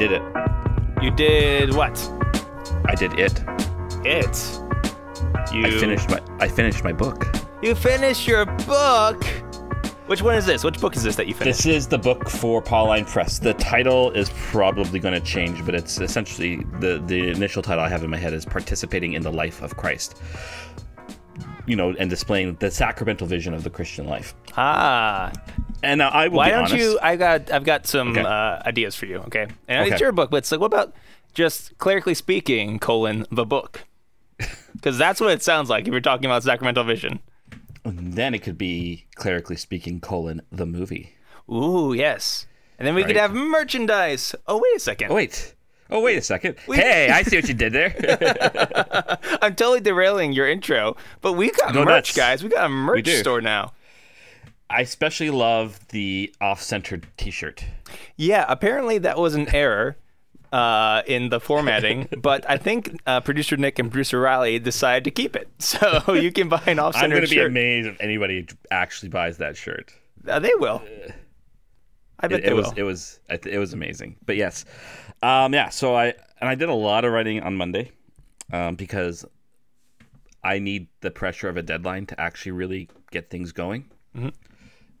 did it. You did what? I did it. It. You I finished my I finished my book. You finished your book. Which one is this? Which book is this that you finished? This is the book for Pauline Press. The title is probably going to change, but it's essentially the the initial title I have in my head is participating in the life of Christ. You know, and displaying the sacramental vision of the Christian life. ah. And now I will Why don't honest, you? I got. I've got some Okay. uh, ideas for you. Okay. And Okay. it's your book, but it's like, what about just clerically speaking, colon the book? Because that's what it sounds like if you're talking about sacramental vision. Then it could be clerically speaking colon the movie. Ooh, yes. And then we could have merchandise. Oh, wait a second. Oh wait. Oh wait a second. hey, I see what you did there. I'm totally derailing your intro, but we got Go merch, nuts. guys. We got a merch store now. I especially love the off-centered T-shirt. Yeah, apparently that was an error uh, in the formatting, but I think uh, producer Nick and producer Riley decided to keep it. So you can buy an off-centered. I'm going to be amazed if anybody actually buys that shirt. Uh, they will. I bet it, they it was will. it was it was amazing. But yes, um, yeah. So I and I did a lot of writing on Monday um, because I need the pressure of a deadline to actually really get things going. Mm-hmm.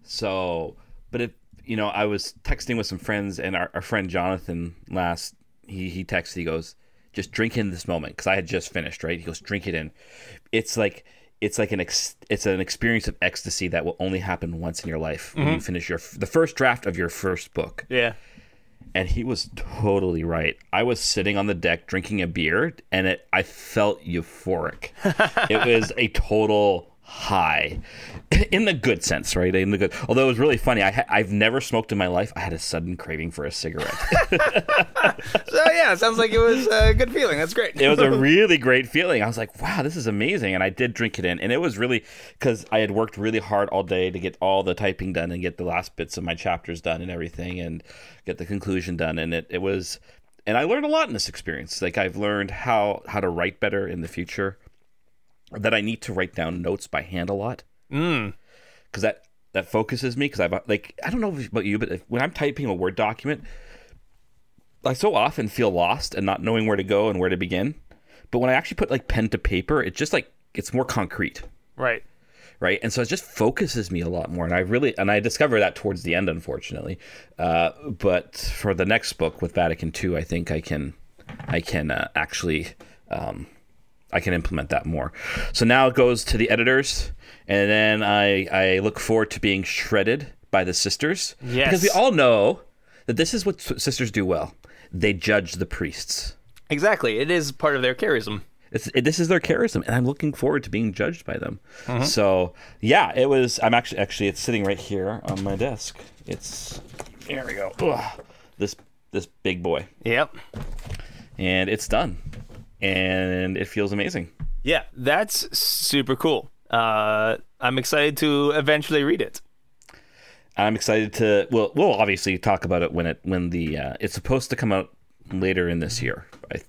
So, but if you know, I was texting with some friends, and our, our friend Jonathan last he he texted. He goes, "Just drink in this moment," because I had just finished. Right? He goes, "Drink it in." It's like it's like an ex- it's an experience of ecstasy that will only happen once in your life when you mm-hmm. finish your f- the first draft of your first book. yeah. And he was totally right. I was sitting on the deck drinking a beer, and it I felt euphoric. it was a total high, in the good sense, right? In the good. Although it was really funny. I ha- I've never smoked in my life. I had a sudden craving for a cigarette. So yeah, sounds like it was a good feeling. That's great. it was a really great feeling. I was like, wow, this is amazing. And I did drink it in. And it was really because I had worked really hard all day to get all the typing done and get the last bits of my chapters done and everything and get the conclusion done. And it, it was, and I learned a lot in this experience. Like I've learned how, how to write better in the future, that I need to write down notes by hand a lot. Mm. Because that, that focuses me. Because I've, like, I don't know about you, but when I'm typing a Word document, I so often feel lost and not knowing where to go and where to begin. But when I actually put like pen to paper, it's just like it's more concrete, Right. right? And so it just focuses me a lot more. And I really and I discover that towards the end, unfortunately. Uh, but for the next book with Vatican II, I think I can I can uh, actually um, I can implement that more. So now it goes to the editors, and then I I look forward to being shredded by the sisters Yes. because we all know that this is what sisters do well. They judge the priests. Exactly. It is part of their charism. It's, it, this is their charism, and I'm looking forward to being judged by them. Mm-hmm. So yeah, it was. I'm actually actually it's sitting right here on my desk. It's there we go. Ugh. This this big boy, Yep. and it's done, and it feels amazing. Yeah, that's super cool. Uh, I'm excited to eventually read it. I'm excited to. Well, we'll obviously talk about it when it when the uh, it's supposed to come out later in this year. I,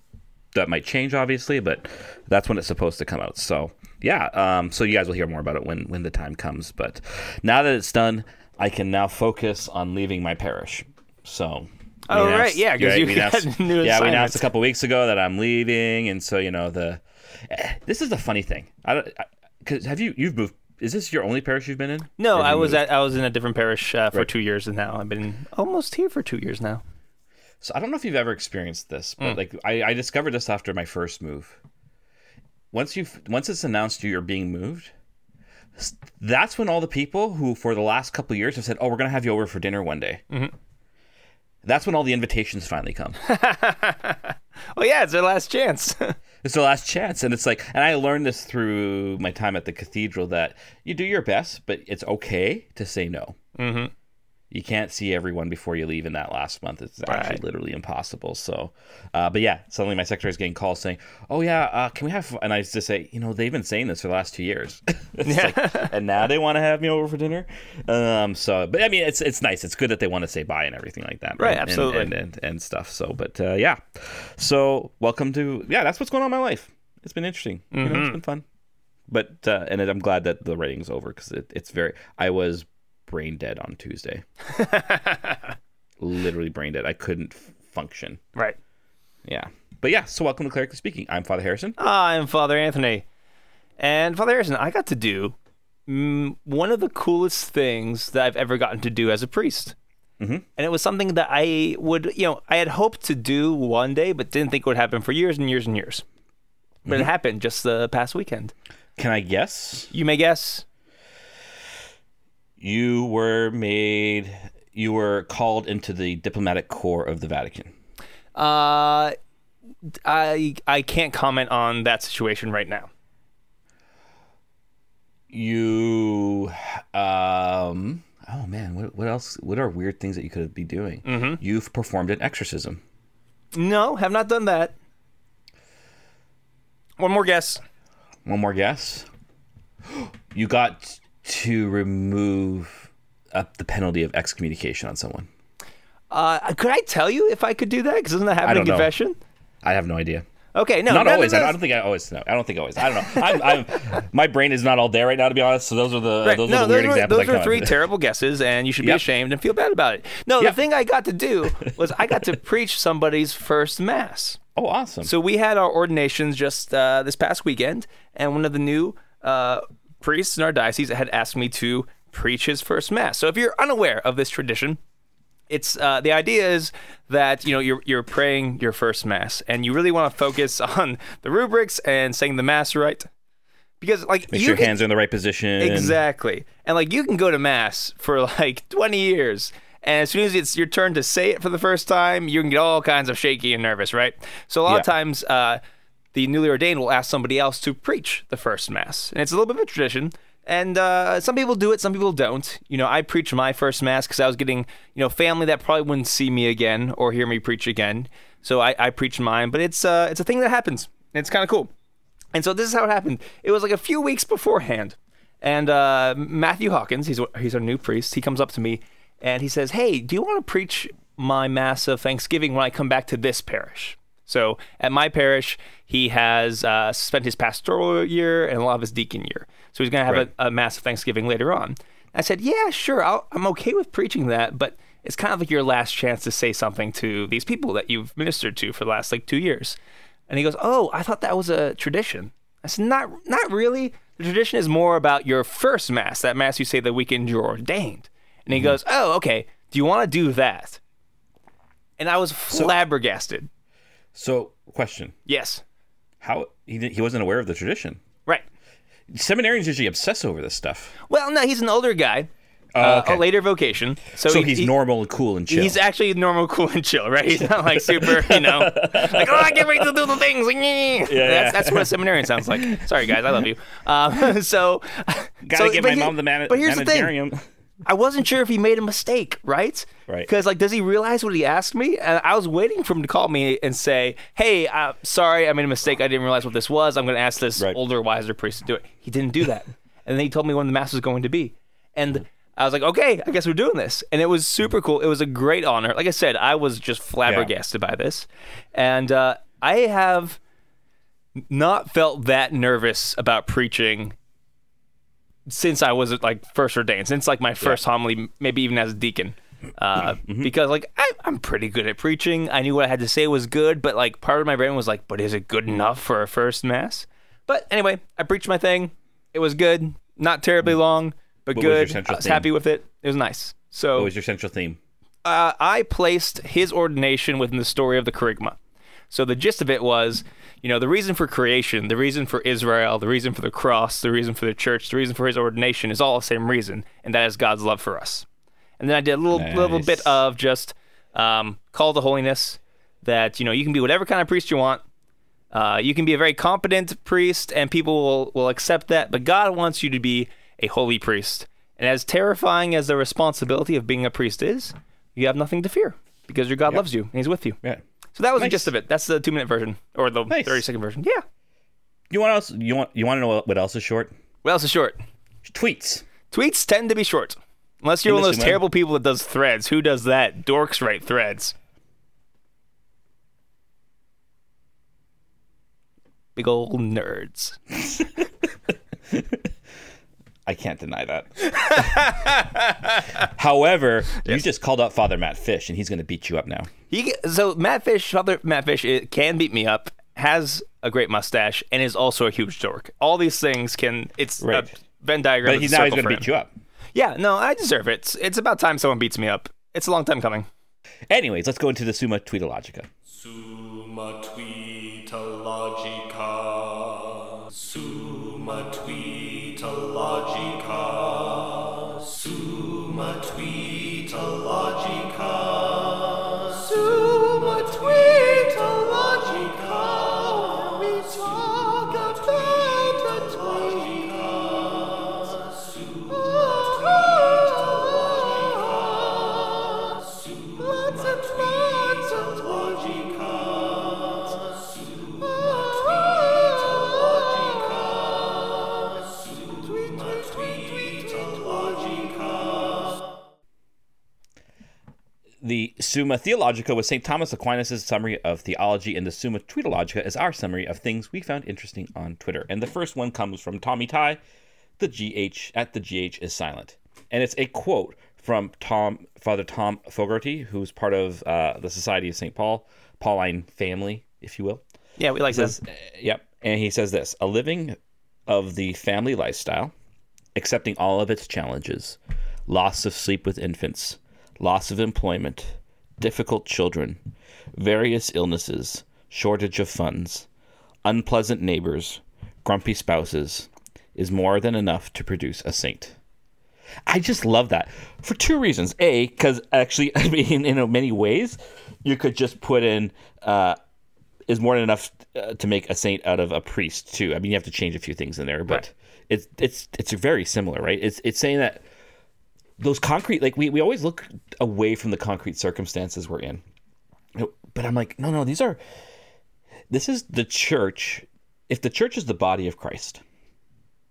that might change, obviously, but that's when it's supposed to come out. So yeah, um, so you guys will hear more about it when when the time comes. But now that it's done, I can now focus on leaving my parish. So. Oh, announced- right, yeah, 'cause you we got announced- new Yeah, we announced a couple weeks ago that I'm leaving, and so you know the. eh, This is the funny thing. I don't. Because have you you've moved? Is this your only parish you've been in? No, I was moved? at I was in a different parish uh, for Right. two years, and now I've been almost here for two years now. So I don't know if you've ever experienced this, but like I, I discovered this after my first move. Once you've once it's announced you're being moved, that's when all the people who for the last couple of years have said, "Oh, we're gonna have you over for dinner one day." Mm-hmm. That's when all the invitations finally come. Well, yeah, it's their last chance. it's the last chance, and it's like, and I learned this through my time at the cathedral that you do your best, but it's okay to say no. mm-hmm. You can't see everyone before you leave in that last month. It's actually Right. literally impossible. So, uh, but yeah, suddenly my secretary's getting calls saying, "Oh yeah, uh, can we have?" And I just say, you know, they've been saying this for the last two years, It's like, and now they want to have me over for dinner. Um, so, but I mean, it's it's nice. It's good that they want to say bye and everything like that, Right, And- absolutely. and and, and stuff. So, but uh, yeah, so welcome to yeah, that's what's going on in my life. It's been interesting. You know, Mm-hmm. it's been fun. But uh, and I'm glad that the writing's over because it, it's very. I was brain dead on Tuesday literally brain dead. I couldn't f- function. Right. Yeah. But yeah, so welcome to Clerically Speaking. I'm Father Harrison. I'm Father Anthony. And Father Harrison, I got to do mm, one of the coolest things that I've ever gotten to do as a priest. Mm-hmm. And it was something that I would, you know, I had hoped to do one day, but didn't think it would happen for years and years and years. But it happened just the past weekend. Can I guess? You may guess. You were made, you were called into the diplomatic corps of the Vatican. Uh, I I can't comment on that situation right now. You, um, oh man, what, what else? What are weird things that you could be doing? Mm-hmm. You've performed an exorcism. No, have not done that. One more guess. One more guess. You got to remove up the penalty of excommunication on someone. Uh, could I tell you if I could do that? Because doesn't that happen in don't know. confession? I have no idea. Okay, no, Not no, no, always. I, don't, I don't think I always know. I don't think always. I don't know. I'm, I'm, my brain is not all there right now, to be honest. So those are the Right. those no, are the weird were, examples. those are three terrible guesses, and you should be Yep. ashamed and feel bad about it. No, Yep. the thing I got to do was I got to preach somebody's first mass. Oh, awesome. So we had our ordinations just uh, this past weekend, and one of the new uh, priests in our diocese had asked me to preach his first mass. So if you're unaware of this tradition, it's uh, the idea is that you know you're you're praying your first mass, and you really want to focus on the rubrics and saying the mass right, because like Make you sure your can- hands are in the right position. Exactly. And like you can go to mass for like 20 years and as soon as it's your turn to say it for the first time, you can get all kinds of shaky and nervous, right? So a lot of times uh, the newly ordained will ask somebody else to preach the first mass. And it's a little bit of a tradition. And uh, some people do it, some people don't. You know, I preach my first mass because I was getting, you know, family that probably wouldn't see me again or hear me preach again. So I, I preached mine, but it's uh, it's a thing that happens. It's kind of cool. And so this is how it happened. It was like a few weeks beforehand, and uh, Matthew Hawkins, he's he's our new priest. He comes up to me and he says, "Hey, do you want to preach my mass of Thanksgiving when I come back to this parish?" So at my parish, he has uh, spent his pastoral year and a lot of his deacon year. So he's going to have Right. a, a mass of Thanksgiving later on. I said, "Yeah, sure. I'll, I'm okay with preaching that, but." It's kind of like your last chance to say something to these people that you've ministered to for the last like two years. And he goes, "Oh, I thought that was a tradition." I said, "Not, not really. The tradition is more about your first mass, that mass you say the weekend you're ordained." And he Mm-hmm. goes, "Oh, okay. Do you want to do that?" And I was flabbergasted. So, question: Yes, How he he wasn't aware of the tradition? right. Seminarians usually obsess over this stuff. Well, no, he's an older guy, Oh, uh, okay. a later vocation, so, so he- he's he- normal and cool and chill. He's actually normal, cool, and chill, right? He's not like super, you know, like oh, I can't wait to do the things. Yeah, yeah. That's, that's what a seminarian sounds like. Sorry, guys, I love you. Um, so, Gotta so, get my he- mom the man- But here's the thing. I wasn't sure if he made a mistake, right? Right. Because like, does he realize what he asked me? And I was waiting for him to call me and say, "Hey, uh, sorry, I made a mistake. I didn't realize what this was. I'm going to ask this Right. older, wiser priest to do it." He didn't do that, and then he told me when the mass was going to be, and. I was like, okay, I guess we're doing this. And it was super cool. It was a great honor. Like I said, I was just flabbergasted by this. And uh, I have not felt that nervous about preaching since I was like first ordained, since like my first homily, maybe even as a deacon. Uh, Because like I, I'm pretty good at preaching. I knew what I had to say was good, but like part of my brain was like, but is it good enough for a first mass? But anyway, I preached my thing. It was good, not terribly long, but What good. I was theme? happy with it. It was nice. So What was your central theme? uh, I placed his ordination within the story of the Kerygma. So the gist of it was, you know, the reason for creation, the reason for Israel, the reason for the cross, the reason for the church, the reason for his ordination is all the same reason, and that is God's love for us. And then I did a little little bit of just um, call to holiness, that you know you can be whatever kind of priest you want. Uh, you can be a very competent priest, and people will, will accept that. But God wants you to be a holy priest. And as terrifying as the responsibility of being a priest is, you have nothing to fear because your God loves you and He's with you. Yeah. So that was the gist of it. That's the two minute version or the Nice. thirty second version. Yeah. You want else? You want you want to know what, else is short? What else is short? Tweets. Tweets tend to be short. Unless you're one of those terrible people that does threads. Who does that? Dorks write threads. Big old nerds. I can't deny that. However, you just called out Father Matt Fish, and he's going to beat you up now. He so Matt Fish, Father Matt Fish it can beat me up. Has a great mustache and is also a huge dork. All these things can. It's Right. a Venn diagram. But he's now he's going to for beat him. you up. Yeah, no, I deserve it. It's, it's about time someone beats me up. It's a long time coming. Anyways, let's go into the Summa Tweetologica. Summa Tweetologica. Summa Tweetologica. The Summa Theologica was St. Thomas Aquinas' summary of theology, and the Summa Tweetologica is our summary of things we found interesting on Twitter. And the first one comes from Tommy Tighe. The GH at the GH is silent, and it's a quote from Tom Father Tom Fogarty, who's part of uh, the Society of St. Paul, Pauline family, if you will. Yeah, we like says, this. uh, yep. And he says this a living of the family lifestyle, accepting all of its challenges loss of sleep with infants, loss of employment, difficult children, various illnesses, shortage of funds, unpleasant neighbors, grumpy spouses, is more than enough to produce a saint. I just love that for two reasons. A, because actually, I mean, in many ways, you could just put in uh, is more than enough uh, to make a saint out of a priest too. I mean, you have to change a few things in there, but Right. it's it's it's very similar, right? It's it's saying that those concrete, like we we always look away from the concrete circumstances we're in, but I'm like, no, no, these are this is the church. If the church is the body of Christ,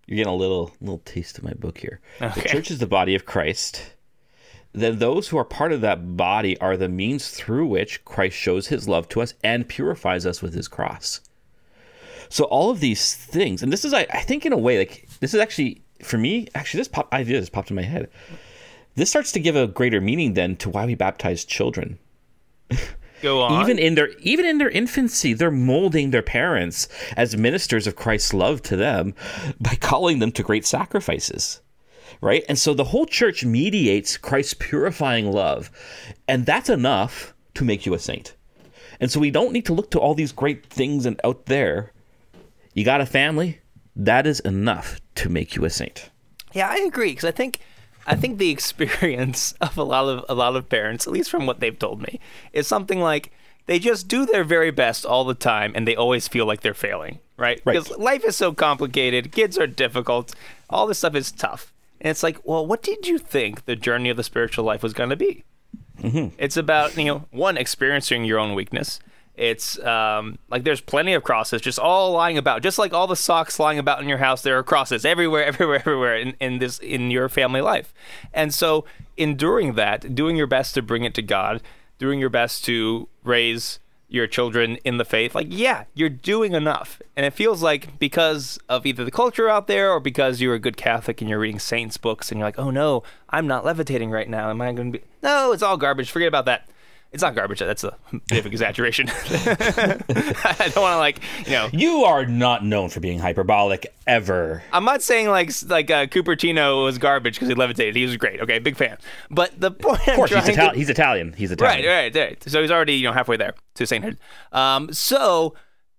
you're getting a little little taste of my book here. The church is the body of Christ. Then those who are part of that body are the means through which Christ shows his love to us and purifies us with his cross. So all of these things, and this is I, I think in a way, like this is actually for me, actually this pop idea just popped in my head. This starts to give a greater meaning then to why we baptize children. Go on. even in their even in their infancy they're molding their parents as ministers of christ's love to them by calling them to great sacrifices right? And so the whole church mediates christ's purifying love and that's enough to make you a saint. And so we don't need to look to all these great things and out there. You got a family? That is enough to make you a saint. Yeah, I agree because I think I think the experience of a lot of a lot of parents, at least from what they've told me, is something like they just do their very best all the time and they always feel like they're failing, right? Right. Because life is so complicated, kids are difficult, all this stuff is tough. And it's like, well, what did you think the journey of the spiritual life was going to be? Mm-hmm. It's about, you know, one, experiencing your own weakness. It's um, like there's plenty of crosses just all lying about. Just like all the socks lying about in your house, there are crosses everywhere, everywhere, everywhere in, in this in your family life. And so enduring that, doing your best to bring it to God, doing your best to raise your children in the faith, like yeah, you're doing enough. And it feels like because of either the culture out there or because you're a good Catholic and you're reading saints books and you're like, oh no, I'm not levitating right now. Am I going to be? No, it's all garbage. Forget about that. It's not garbage. That's a bit of exaggeration. I don't want to like, you know, you are not known for being hyperbolic ever I'm not saying like like uh, Cupertino was garbage because he levitated. He was great. Okay, big fan. But the point of course he's, to, he's italian he's italian Right, right, right. So he's already you know halfway there to sainthood. Um, so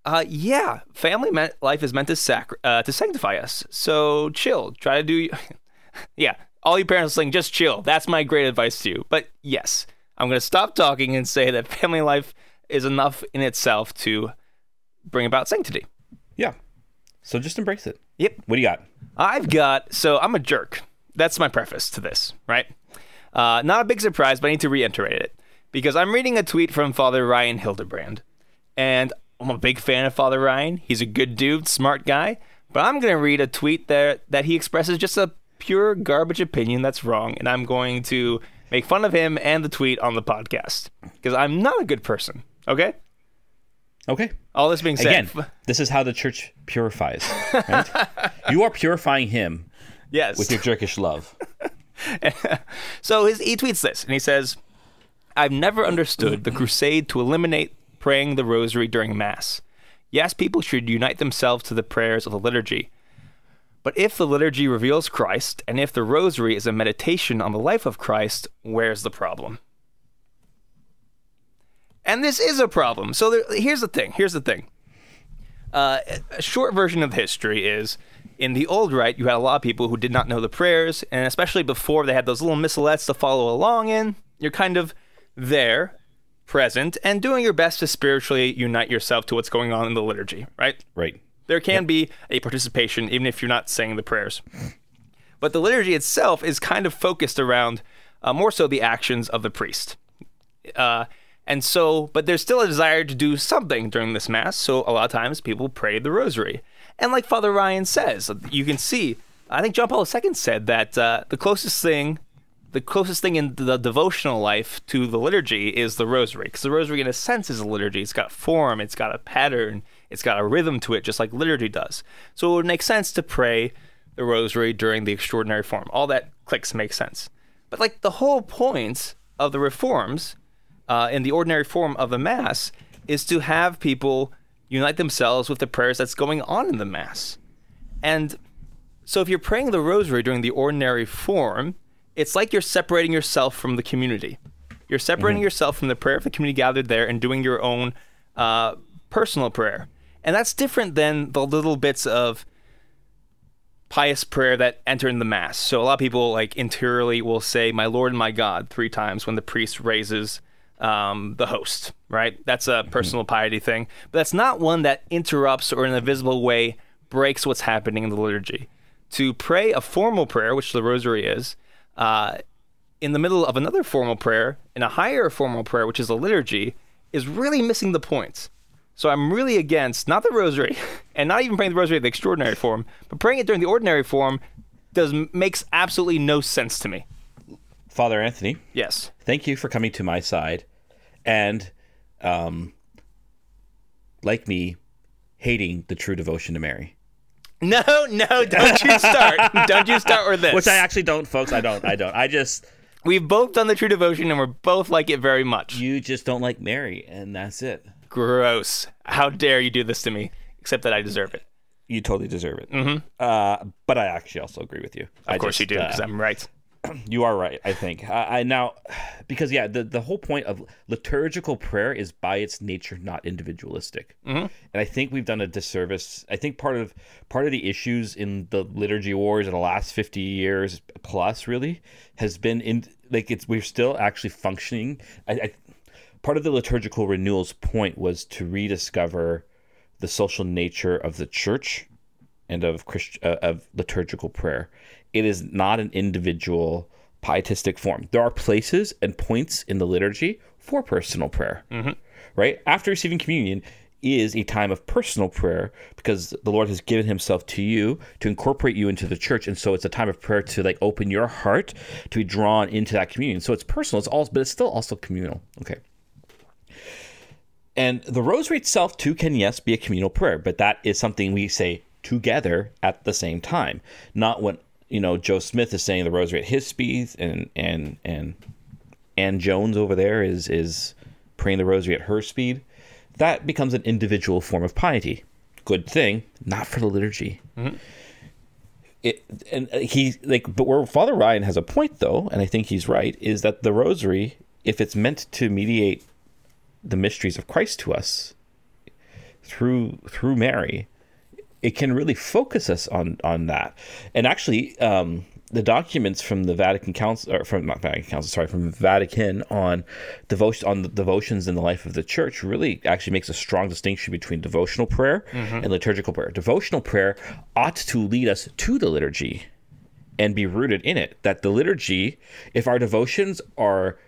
uh, yeah, family meant, life is meant to sac- uh, to sanctify us. So chill. Try to do. yeah, all you parents listening, just chill. That's my great advice to you. But yes, I'm gonna stop talking and say that family life is enough in itself to bring about sanctity. yeah so just embrace it Yep. what do you got I've got so I'm a jerk. That's my preface to this, right? Uh, not a big surprise, but I need to reiterate it because I'm reading a tweet from Father Ryan Hildebrand, and I'm a big fan of Father Ryan. He's a good dude, smart guy. But I'm gonna read a tweet there that he expresses just a pure garbage opinion that's wrong, and I'm going to make fun of him and the tweet on the podcast because I'm not a good person. Okay. okay All this being said, Again, this is how the church purifies. Right? you are purifying him Yes. with your jerkish love. So his, he tweets this, and he says, I've never understood the crusade to eliminate praying the rosary during Mass. Yes, people should unite themselves to the prayers of the liturgy. But if the liturgy reveals Christ, and if the rosary is a meditation on the life of Christ, where's the problem? And this is a problem. So there, here's the thing. Here's the thing. Uh, a short version of history is in the old rite, you had a lot of people who did not know the prayers, and especially before they had those little missalettes to follow along in, you're kind of there, present, and doing your best to spiritually unite yourself to what's going on in the liturgy, right? Right. There can be a participation even if you're not saying the prayers. But the liturgy itself is kind of focused around uh, more so the actions of the priest. Uh, and so, but there's still a desire to do something during this Mass. So a lot of times people pray the rosary. And like Father Ryan says, you can see, I think John Paul II said that uh, the closest thing the closest thing in the devotional life to the liturgy is the rosary because the rosary in a sense is a liturgy it's got form it's got a pattern it's got a rhythm to it just like liturgy does. So it would make sense to pray the rosary during the extraordinary form. All that clicks make sense. But like the whole point of the reforms uh, in the ordinary form of the mass is to have people unite themselves with the prayers that's going on in the mass. And so if you're praying the rosary during the ordinary form it's like you're separating yourself from the community. You're separating yourself from the prayer of the community gathered there and doing your own uh, personal prayer. And that's different than the little bits of pious prayer that enter in the mass. So a lot of people like interiorly will say, "My Lord and my God" three times when the priest raises um, the host. Right? That's a personal piety thing, but that's not one that interrupts or in a visible way breaks what's happening in the liturgy. To pray a formal prayer, which the Rosary is, uh, in the middle of another formal prayer, in a higher formal prayer, which is a liturgy, is really missing the point. So I'm really against not the rosary, and not even praying the rosary in the extraordinary form, but praying it during the ordinary form does makes absolutely no sense to me. Father Anthony, Yes. thank you for coming to my side and um like me hating the true devotion to Mary. No, no, don't you start. don't you start with this. Which I actually don't, folks. I don't. I don't. I just We've both done the true devotion and we're both like it very much. you just don't like Mary and that's it. Gross. How dare you do this to me? Except that I deserve it. You totally deserve it. Mm-hmm. Uh, but I actually also agree with you. Of course you do, because I'm right. You are right. I think. I, I now, because yeah, the the whole point of liturgical prayer is by its nature not individualistic, mm-hmm. and I think we've done a disservice. I think part of part of the issues in the liturgy wars in the last fifty years plus really has been in like it's we're still actually functioning. I, I part of the liturgical renewal's point was to rediscover the social nature of the church and of Christ, uh, of liturgical prayer. It is not an individual pietistic form. There are places and points in the liturgy for personal prayer. Right after receiving communion is a time of personal prayer because the Lord has given Himself to you to incorporate you into the church, and so it's a time of prayer to like open your heart to be drawn into that communion. So it's personal. It's all, but it's still also communal. Okay. And the rosary itself, too, can, yes, be a communal prayer, but that is something we say together at the same time. Not when, you know, Joe Smith is saying the rosary at his speed and, and, and Ann Jones over there is, is praying the rosary at her speed. That becomes an individual form of piety. Good thing, not for the liturgy. Mm-hmm. It, and uh, he like, but where Father Ryan has a point though, and I think he's right, is that the rosary, if it's meant to mediate the mysteries of Christ to us through through Mary, it can really focus us on on that. And actually, um, the documents from the Vatican Council, or from not Vatican Council, sorry, from Vatican on devotion on the devotions in the life of the Church really actually makes a strong distinction between devotional prayer and liturgical prayer. Devotional prayer ought to lead us to the liturgy and be rooted in it. That the liturgy, if our devotions are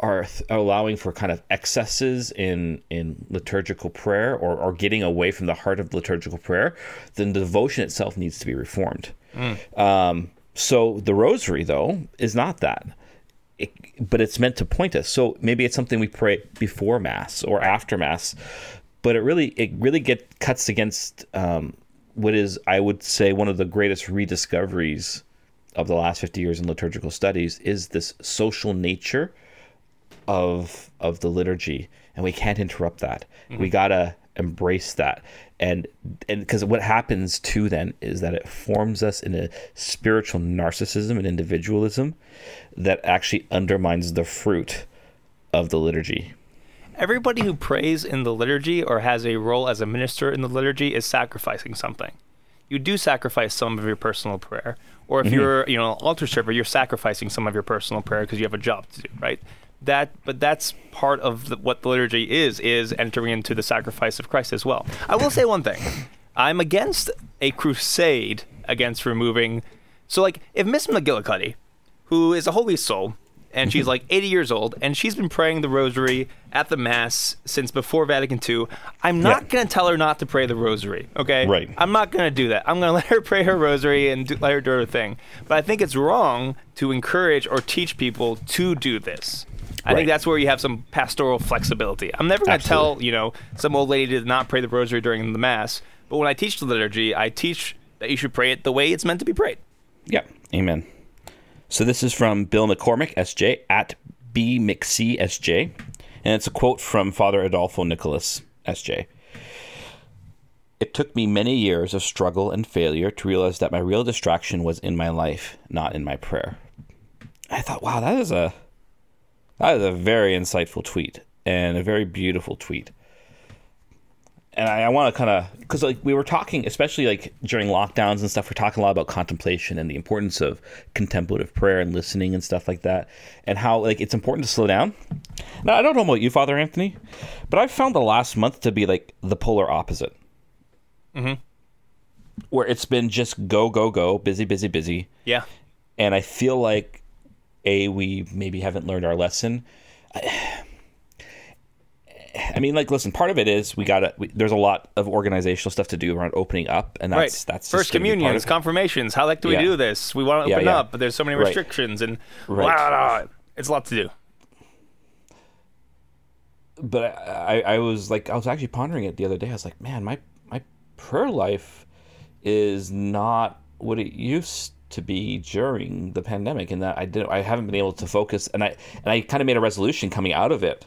are th- allowing for kind of excesses in in liturgical prayer or, or getting away from the heart of liturgical prayer, then the devotion itself needs to be reformed. Um, so the rosary, though, is not that. It, but it's meant to point us. So maybe it's something we pray before mass or after mass, but it really it really get cuts against um, what is I would say one of the greatest rediscoveries of the last 50 years in liturgical studies is this social nature of of the liturgy and we can't interrupt that. We mm-hmm. got to embrace that. And and because what happens too then is that it forms us in a spiritual narcissism and individualism that actually undermines the fruit of the liturgy. Everybody who prays in the liturgy or has a role as a minister in the liturgy is sacrificing something. You do sacrifice some of your personal prayer, or if mm-hmm. you're, you know, an altar server, you're sacrificing some of your personal prayer because you have a job to do, right? That, but that's part of the, what the liturgy is, is entering into the sacrifice of Christ as well. I will say one thing: I'm against a crusade against removing. So, like, if Miss McGillicuddy, who is a holy soul, and she's like 80 years old, and she's been praying the rosary at the Mass since before Vatican II. I'm not Yeah. going to tell her not to pray the rosary, okay? Right. I'm not going to do that. I'm going to let her pray her rosary and do, let her do her thing. But I think it's wrong to encourage or teach people to do this. I Right. think that's where you have some pastoral flexibility. I'm never going to tell, you know, some old lady to not pray the rosary during the Mass. But when I teach the liturgy, I teach that you should pray it the way it's meant to be prayed. Yeah, amen. So this is from Bill McCormick, SJ, at B McC, SJ. And it's a quote from Father Adolfo Nicolás, SJ. It took me many years of struggle and failure to realize that my real distraction was in my life, not in my prayer. I thought, wow, that is a that is a very insightful tweet and a very beautiful tweet and I, I want to kind of because like we were talking, especially like during lockdowns and stuff, we're talking a lot about contemplation and the importance of contemplative prayer and listening and stuff like that, and how like it's important to slow down. Now I don't know about you, Father Anthony, but I've found the last month to be like the polar opposite, mm-hmm. where it's been just go go go, busy busy busy, Yeah. and I feel like a we maybe haven't learned our lesson. I mean, like, listen. Part of it is we gotta. We, there's a lot of organizational stuff to do around opening up, and that's right. that's first communions, confirmations. How like do we Yeah. do this? We want to Yeah, open yeah. up, but there's so many Right. restrictions and Right. blah, blah, blah. it's a lot to do. But I, I, I was like, I was actually pondering it the other day. I was like, man, my my prayer life is not what it used to be during the pandemic, and that I didn't, I haven't been able to focus, and I and I kind of made a resolution coming out of it,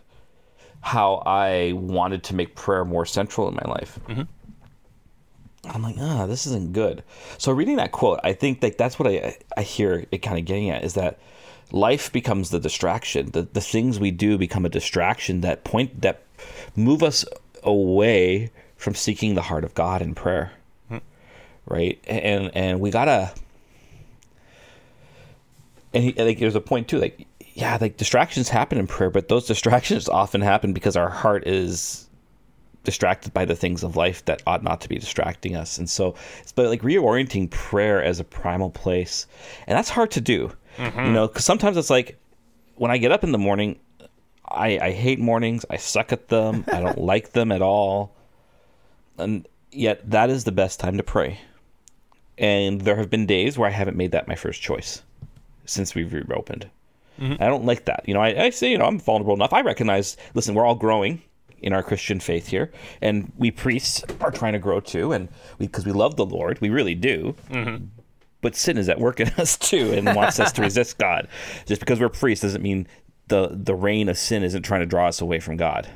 how I wanted to make prayer more central in my life. I'm like, ah, this isn't good. So reading that quote, I think like that's what I I hear it kind of getting at is that life becomes the distraction. The the things we do become a distraction that point that move us away from seeking the heart of God in prayer. Right? And and we gotta and he, like there's a point too, like yeah, like distractions happen in prayer, but those distractions often happen because our heart is distracted by the things of life that ought not to be distracting us. And so it's but like reorienting prayer as a primal place. And that's hard to do. Mm-hmm. You know, cuz sometimes it's like when I get up in the morning, I I hate mornings. I suck at them. I don't like them at all. And yet that is the best time to pray. And there have been days where I haven't made that my first choice since we've reopened. I don't like that. You know, I, I say, you know, I'm vulnerable enough. I recognize, listen, we're all growing in our Christian faith here, and we priests are trying to grow too, and because we, love the Lord, we really do. But sin is at work in us too, and wants us to resist God. Just because we're priests doesn't mean the the reign of sin isn't trying to draw us away from God.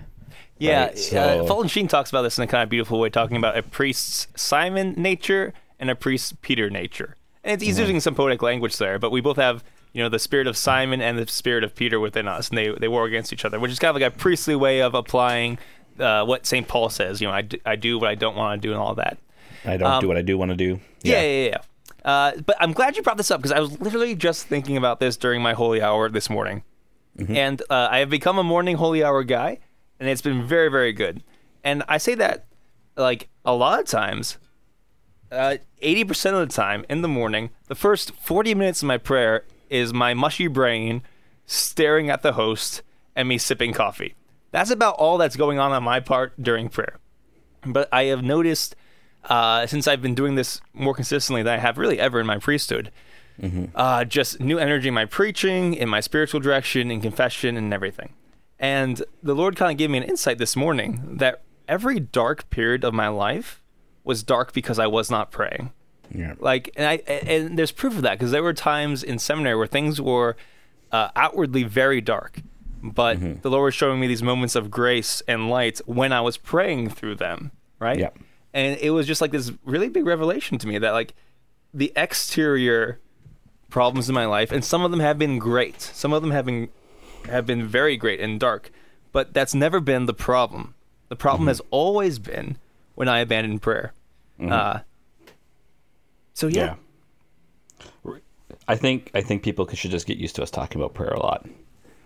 Yeah, Right, uh, Fulton Sheen talks about this in a kind of beautiful way, talking about a priest's Simon nature and a priest's Peter nature. And it's, he's Mm-hmm. using some poetic language there, but we both have, you know, the spirit of Simon and the spirit of Peter within us, and they they war against each other, which is kind of like a priestly way of applying uh, what St. Paul says. You know, I do, I do what I don't want to do, and all that. I don't do what I do want to do. Um, Yeah, yeah, yeah. Uh, but I'm glad you brought this up because I was literally just thinking about this during my holy hour this morning. And uh, I have become a morning holy hour guy, and it's been very, very good. And I say that like a lot of times, uh, 80% of the time in the morning, the first 40 minutes of my prayer is my mushy brain staring at the host and me sipping coffee. That's about all that's going on on my part during prayer. But I have noticed uh, since I've been doing this more consistently than I have really ever in my priesthood, uh, just new energy in my preaching, in my spiritual direction, in confession, and everything. And the Lord kind of gave me an insight this morning that every dark period of my life was dark because I was not praying. Yeah. Like, and I and there's proof of that because there were times in seminary where things were uh, outwardly very dark, but Mm-hmm. the Lord was showing me these moments of grace and light when I was praying through them. Right. Yeah. And it was just like this really big revelation to me that like the exterior problems in my life, and some of them have been great. Some of them have been have been very great and dark, but that's never been the problem. The problem has always been when I abandoned prayer. Uh, so yeah, Yeah. I think I think people should just get used to us talking about prayer a lot.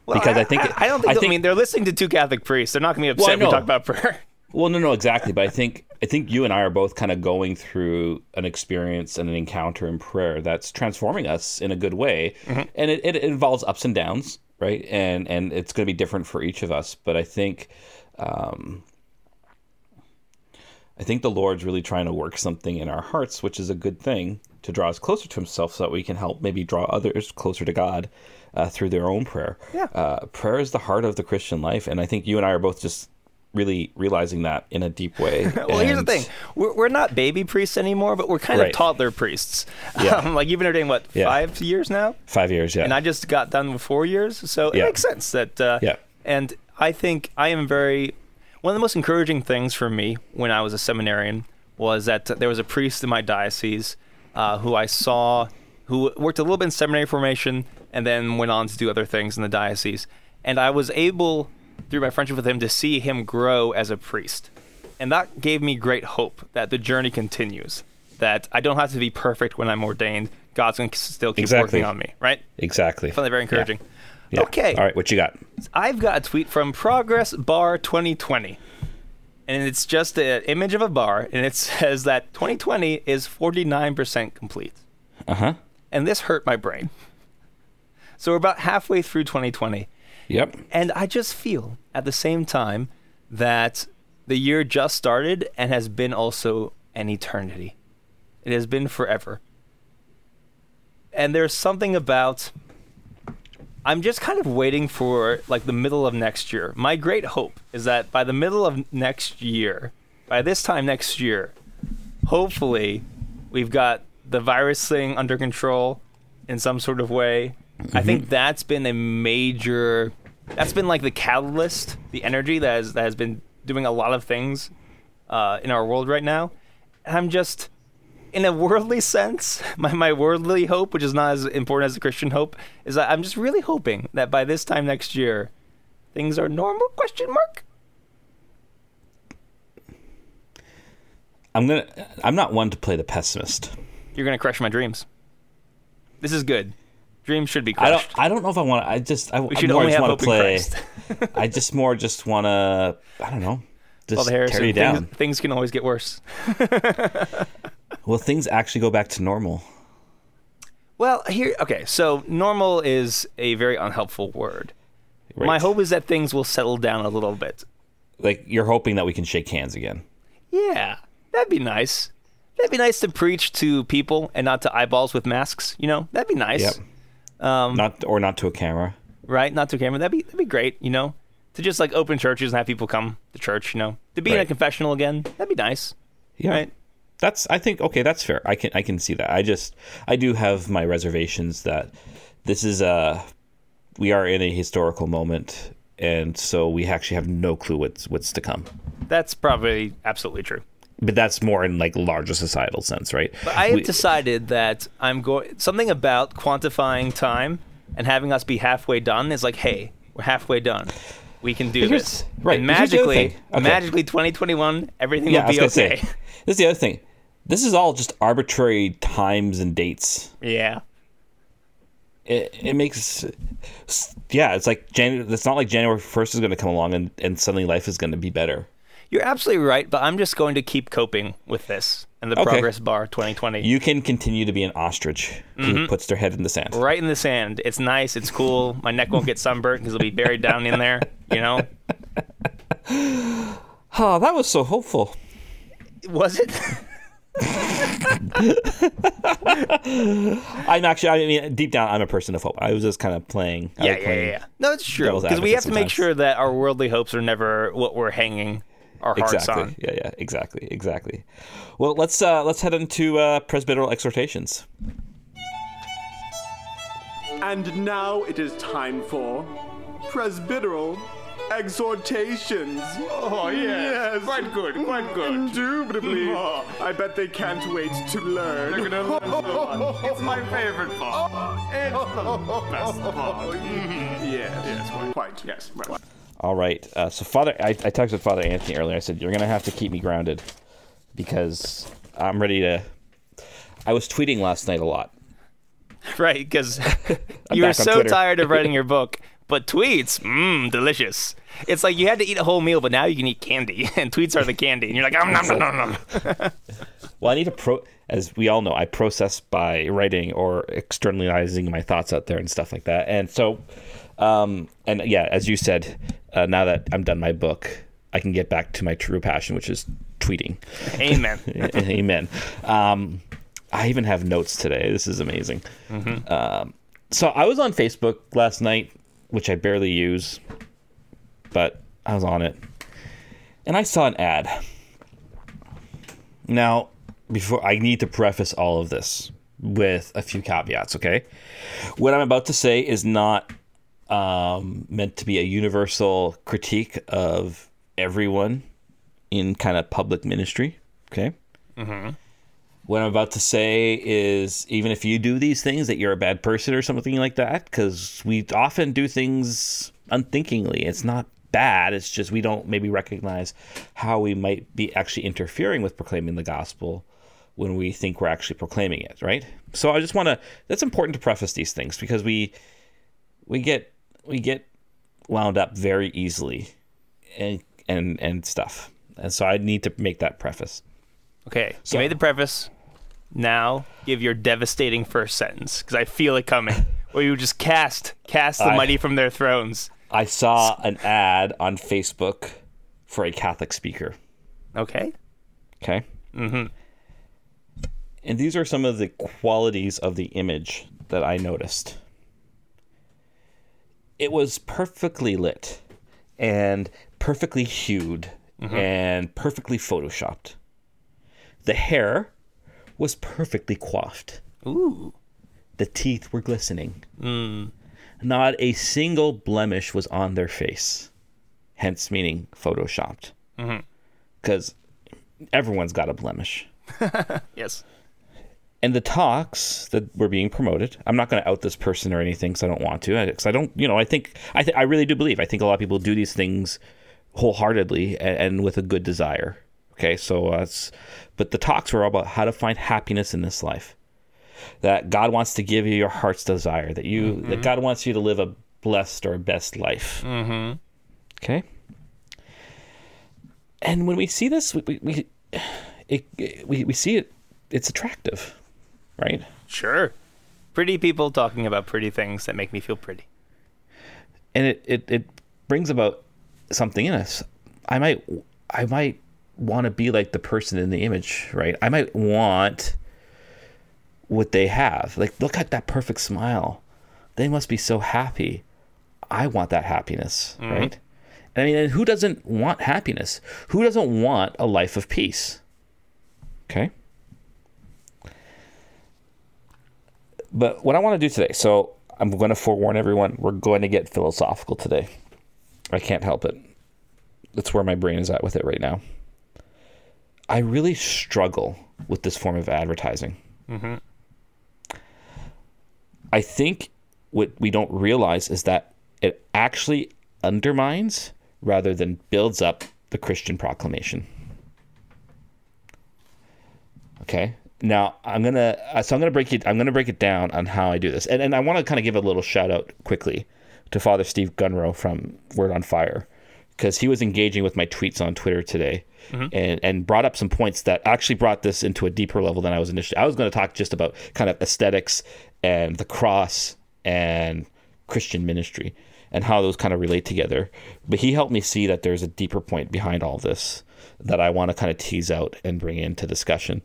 Well, because I think- I, don't think. I I, mean, they're listening to two Catholic priests. They're not going to be Well, I upset when we talk about prayer. Well, no, no, exactly. But I think I think you and I are both kind of going through an experience and an encounter in prayer that's transforming us in a good way, and it, it involves ups and downs, right? And and it's going to be different for each of us. But I think, um, I think the Lord's really trying to work something in our hearts, which is a good thing to draw us closer to Himself, so that we can help maybe draw others closer to God uh, through their own prayer. Yeah. Uh, prayer is the heart of the Christian life, and I think you and I are both just really realizing that in a deep way. Well, here's the thing: we're, we're not baby priests anymore, but we're kind Right. of toddler priests. Yeah. Um, like you've been ordained what Yeah. five years now? Five years, yeah. and I just got done with four years, so it makes sense that. Uh, Yeah. And I think I am very. One of the most encouraging things for me when I was a seminarian was that there was a priest in my diocese uh, who I saw who worked a little bit in seminary formation and then went on to do other things in the diocese, and I was able through my friendship with him to see him grow as a priest, and that gave me great hope that the journey continues. That I don't have to be perfect when I'm ordained. God's going to still keep Exactly. working on me, right? exactly. That very encouraging. Yeah. Okay. All right, what you got? I've got a tweet from Progress Bar 2020. And it's just an image of a bar, and it says that 2020 is 49% complete. Uh huh. And this hurt my brain. So we're about halfway through 2020. Yep. And I just feel at the same time that the year just started and has been also an eternity. It has been forever. And there's something about I'm just kind of waiting for like the middle of next year. My great hope is that by the middle of next year, by this time next year, hopefully we've got the virus thing under control in some sort of way. I think that's been a major that's been like the catalyst, the energy that has that has been doing a lot of things uh, in our world right now. And I'm just in a worldly sense, my, my worldly hope, which is not as important as the Christian hope, is that I'm just really hoping that by this time next year, things are normal? Question mark. I'm gonna. I'm not one to play the pessimist. You're gonna crush my dreams. This is good. Dreams should be crushed. I don't. I don't know if I want to. I just. I, we should more only just want to play. I just more just want to. I don't know. Just Well, tear you things, things can always get worse. Will things actually go back to normal? Well, here, okay. So normal is a very unhelpful word. My hope is that things will settle down a little bit. Like you're hoping that we can shake hands again. Yeah, that'd be nice. That'd be nice to preach to people and not to eyeballs with masks. You know, that'd be nice. Yep. Um, Not or not to a camera. right? Not to a camera. That'd be that'd be great. You know, to just like open churches and have people come to church. You know, to be in a confessional again. That'd be nice. Yeah. Right. That's. I think. Okay, that's fair. I can. I can see that. I just. I do have my reservations that this is a. We are in a historical moment, and so we actually have no clue what's what's to come. That's probably absolutely true. But that's more in like larger societal sense, right? But I have We- decided that I'm going something about quantifying time and having us be halfway done is like, hey, we're halfway done. We can do this. right, And but here's the other magically. Okay. magically, 2021, everything yeah, will be okay. say. This is the other thing. This is all just arbitrary times and dates. yeah. it, it makes yeah it's like Jan- it's not like january 1st is going to come along and, and suddenly life is going to be better You're absolutely right, but I'm just going to keep coping with this and the Okay. progress bar 2020. you can continue to be an ostrich who mm-hmm. puts their head in the sand right in the sand. It's nice. It's cool. My neck won't get sunburned because it'll be buried down in there. You know? oh that was so hopeful Was it? i'm actually i mean deep down i'm a person of hope i was just kind of playing yeah, yeah, playing- yeah, yeah. No, it's true because we have to make sure that our worldly hopes are never what we're hanging our hearts exactly. on. Yeah, yeah, exactly, exactly. Well, let's uh, let's head into uh, presbyteral exhortations. And now it is time for presbyteral exhortations. Oh, yes. Quite good, quite good. Indubitably. I bet they can't wait to learn. They're gonna learn so much. It's my favorite part. It's the best part. Yes, yes, quite, quite, yes. Right. All right. Uh, so, Father, I, I texted Father Anthony earlier. I said you're gonna have to keep me grounded because I'm ready to. I was tweeting last night a lot. Right, because you were so Twitter. tired of writing your book. But tweets, mmm, delicious. It's like you had to eat a whole meal, but now you can eat candy, and tweets are the candy, and you're like, um, nom, nom, nom, nom. Well, I need to pro. As we all know, I process by writing or externalizing my thoughts out there and stuff like that. And so, um, and yeah, as you said, uh, now that I'm done my book, I can get back to my true passion, which is tweeting. Amen. Amen. Um, I even have notes today. This is amazing. Um, so I was on Facebook last night, which I barely use, but I was on it, and I saw an ad. Now, before I need to preface all of this with a few caveats, okay? What I'm about to say is not um, meant to be a universal critique of everyone in kind of public ministry, okay? What I'm about to say is even if you do these things, that you're a bad person or something like that, because we often do things unthinkingly. It's not bad. It's just we don't maybe recognize how we might be actually interfering with proclaiming the gospel when we think we're actually proclaiming it, right? So I just want to. That's important to preface these things because we we get we get wound up very easily and and and stuff. And so I need to make that preface. Okay, So- you made the preface. Now give your devastating first sentence, because I feel it coming. Where you just cast, cast the I- mighty from their thrones. I saw an ad on Facebook for a Catholic speaker. Okay. Okay. Mm-hmm. And these are some of the qualities of the image that I noticed. It was perfectly lit and perfectly hued mm-hmm. and perfectly photoshopped. The hair was perfectly coiffed. Ooh. The teeth were glistening. Mm. Not a single blemish was on their face, hence meaning photoshopped. Mm-hmm. Because everyone's got a blemish. Yes. And the talks that were being promoted, I'm not going to out this person or anything because I don't want to. Because I, don't, you know, I think, I, th- I really do believe, I think a lot of people do these things wholeheartedly and, and with a good desire. Okay, so uh, but the talks were all about how to find happiness in this life. That God wants to give you your heart's desire. That you, that God wants you to live a blessed or best life. Mm-hmm. Okay. And when we see this, we we we, it- we, we see it. It's attractive, right? Sure. Pretty people talking about pretty things that make me feel pretty. and it, it, it brings about something in us. I might I might want to be like the person in the image, right? I might want what they have. Like look at that perfect smile. They must be so happy. I want that happiness, mm-hmm. right? And I mean, and who doesn't want happiness? Who doesn't want a life of peace? Okay? But what I want to do today, so I'm going to forewarn everyone, we're going to get philosophical today. I can't help it. That's where my brain is at with it right now. I really struggle with this form of advertising. Mm-hmm. I think what we don't realize is that it actually undermines rather than builds up the Christian proclamation. Okay. Now I'm gonna uh, so I'm gonna break it I'm gonna break it down on how I do this, and and I want to kind of give a little shout out quickly to Father Steve Grunow from Word on Fire because he was engaging with my tweets on Twitter today and and brought up some points that actually brought this into a deeper level than I was initially. I was going to talk just about kind of aesthetics and the cross and Christian ministry and how those kind of relate together. But he helped me see that there's a deeper point behind all this that I want to kind of tease out and bring into discussion.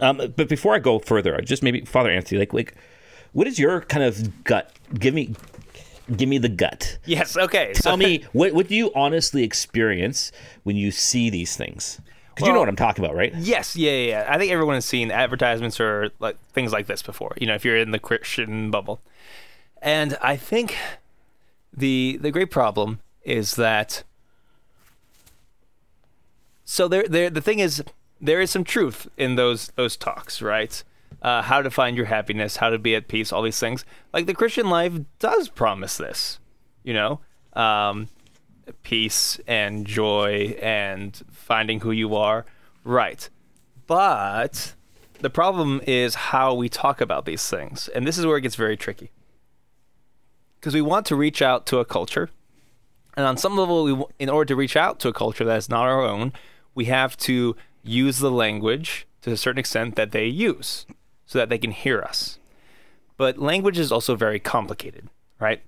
Um, but before I go further, just maybe Father Anthony, like like, what is your kind of gut? Give me, give me the gut. Yes. Okay. Tell so, me what what do you honestly experience when you see these things? Because you know what I'm talking about, right? Yes, yeah, yeah, yeah. I think everyone has seen advertisements or like things like this before. You know, if you're in the Christian bubble, and I think the the great problem is that. So there, there. The thing is, there is some truth in those those talks, right? Uh, how to find your happiness, how to be at peace, all these things. Like the Christian life does promise this, you know. Um, peace and joy and finding who you are. Right. But the problem is how we talk about these things. And this is where it gets very tricky. Because we want to reach out to a culture. And on some level, we, in order to reach out to a culture that is not our own, we have to use the language to a certain extent that they use so that they can hear us. But language is also very complicated, right?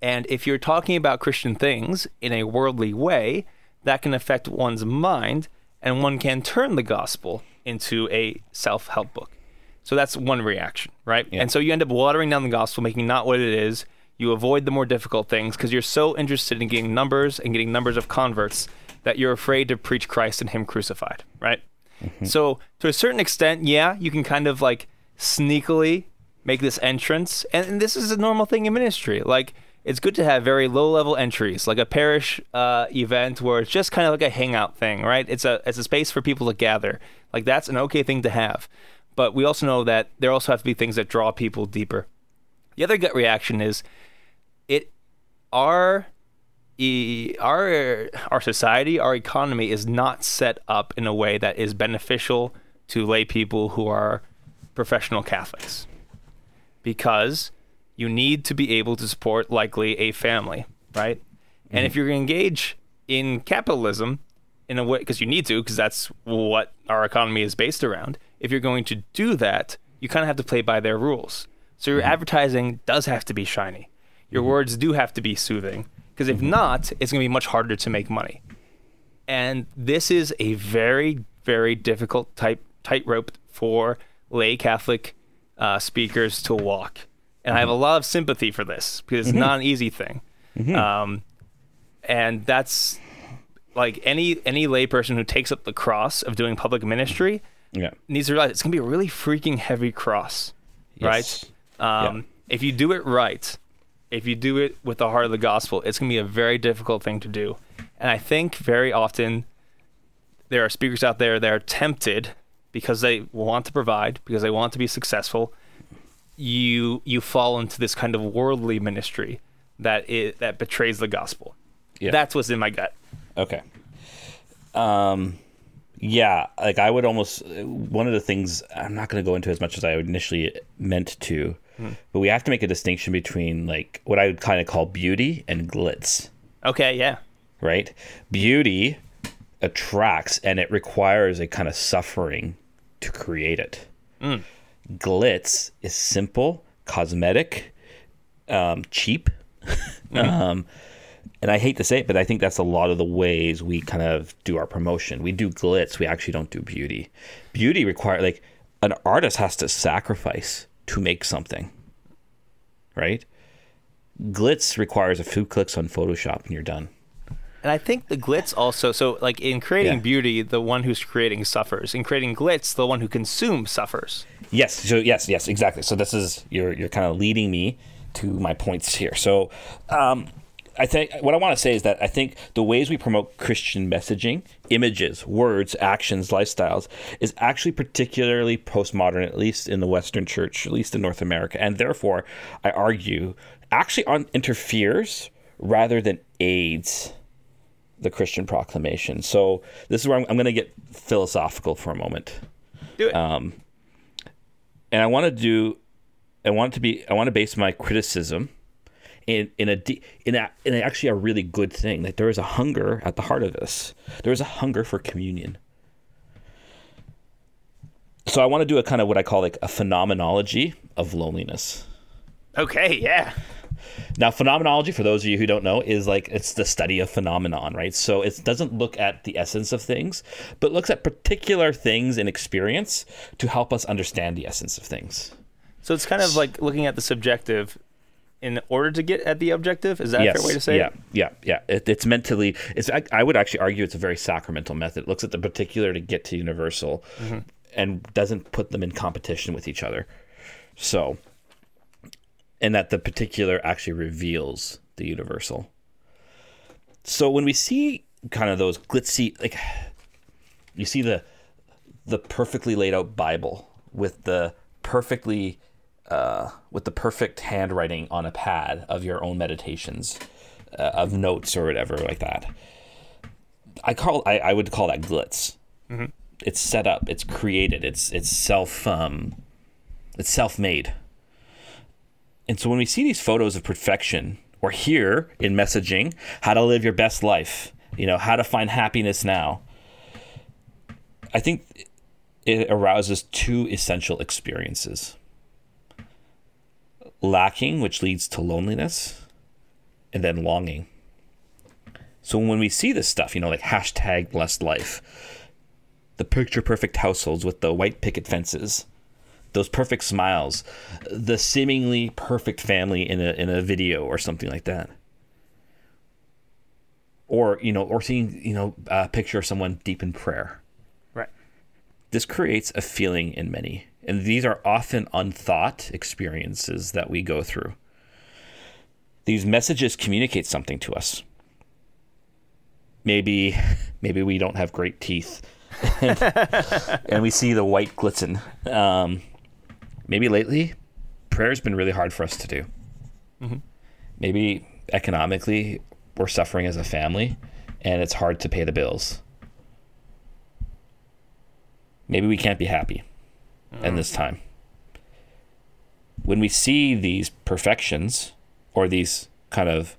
And if you're talking about Christian things in a worldly way, that can affect one's mind, and one can turn the gospel into a self help book. So that's one reaction, right? And so you end up watering down the gospel, making not what it is. You avoid the more difficult things because you're so interested in getting numbers and getting numbers of converts that you're afraid to preach Christ and Him crucified, right? So to a certain extent, yeah, you can kind of like sneakily make this entrance, and, and this is a normal thing in ministry. Like it's good to have very low level entries, like a parish uh, event where it's just kind of like a hangout thing, right? It's a it's a space for people to gather. Like that's an okay thing to have, but we also know that there also have to be things that draw people deeper. The other gut reaction is it our e- our our society, our economy is not set up in a way that is beneficial to lay people who are professional Catholics, because you need to be able to support likely a family, right? And if mm-hmm. you're going to engage in capitalism in a way, because you need to, because that's what our economy is based around. If you're going to do that, you kind of have to play by their rules. So your mm-hmm. advertising does have to be shiny. Your mm-hmm. words do have to be soothing, because if not, it's going to be much harder to make money. And this is a very, very difficult type tightrope for lay Catholic uh, speakers to walk. And I have a lot of sympathy for this because it's not an easy thing. Um, and that's like any any layperson who takes up the cross of doing public ministry Yeah. needs to realize it's gonna be a really freaking heavy cross, Yes. right? Um, If you do it right, if you do it with the heart of the gospel, it's gonna be a very difficult thing to do. And I think very often there are speakers out there that are tempted because they want to provide, because they want to be successful. You you fall into this kind of worldly ministry that it, that betrays the gospel. Yeah. That's what's in my gut. Okay. Um, yeah, like I would almost one of the things I'm not going to go into as much as I initially meant to, but we have to make a distinction between like what I would kind of call beauty and glitz, Okay, yeah. right? Beauty attracts and it requires a kind of suffering to create it. Glitz is simple, cosmetic, um, cheap. um, and I hate to say it, but I think that's a lot of the ways we kind of do our promotion. We do glitz, we actually don't do beauty. Beauty require like an artist has to sacrifice to make something, right? Glitz requires a few clicks on Photoshop and you're done. And I think the glitz also, so like in creating Yeah. beauty, the one who's creating suffers. In creating glitz, the one who consumes suffers. Yes. So yes, yes, exactly. So this is you're you're kind of leading me to my points here. So um, I think what I want to say is that I think the ways we promote Christian messaging, images, words, actions, lifestyles, is actually particularly postmodern, at least in the Western Church, at least in North America, and therefore I argue actually on interferes rather than aids the Christian proclamation. So this is where I'm, I'm going to get philosophical for a moment Do it. Um, and I want to do, I want to be, I want to base my criticism in in a in a, in actually a really good thing. Like there is a hunger at the heart of this. There is a hunger for communion. So I want to do a kind of what I call like a phenomenology of loneliness. okay, yeah. Now, phenomenology, for those of you who don't know, is like it's the study of phenomenon, right? So it doesn't look at the essence of things, but looks at particular things in experience to help us understand the essence of things. So it's kind of like looking at the subjective in order to get at the objective. Is that yes, a fair way to say yeah, it? yeah, yeah. It, it's mentally. It's. I, I would actually argue it's a very sacramental method. It looks at the particular to get to universal, Mm-hmm. and doesn't put them in competition with each other. So, and that the particular actually reveals the universal. So when we see kind of those glitzy, like you see the the perfectly laid out Bible with the perfectly uh, with the perfect handwriting on a pad of your own meditations, uh, of notes or whatever like that. I call I, I would call that glitz. It's set up. It's created. It's it's self um, it's self made. And so when we see these photos of perfection, or hear in messaging how to live your best life, you know, how to find happiness now, I think it arouses two essential experiences lacking, which leads to loneliness, and then longing. So when we see this stuff, you know, like hashtag blessed life, the picture perfect households with the white picket fences, those perfect smiles, the seemingly perfect family in a in a video or something like that. Or, you know, or seeing, you know, a picture of someone deep in prayer. Right. This creates a feeling in many, and these are often unthought experiences that we go through. These messages communicate something to us. Maybe, maybe we don't have great teeth, and we see the white glisten. Um, maybe lately, prayer's been really hard for us to do. Maybe economically, we're suffering as a family, and it's hard to pay the bills maybe we can't be happy in mm. this time. When we see these perfections or these kind of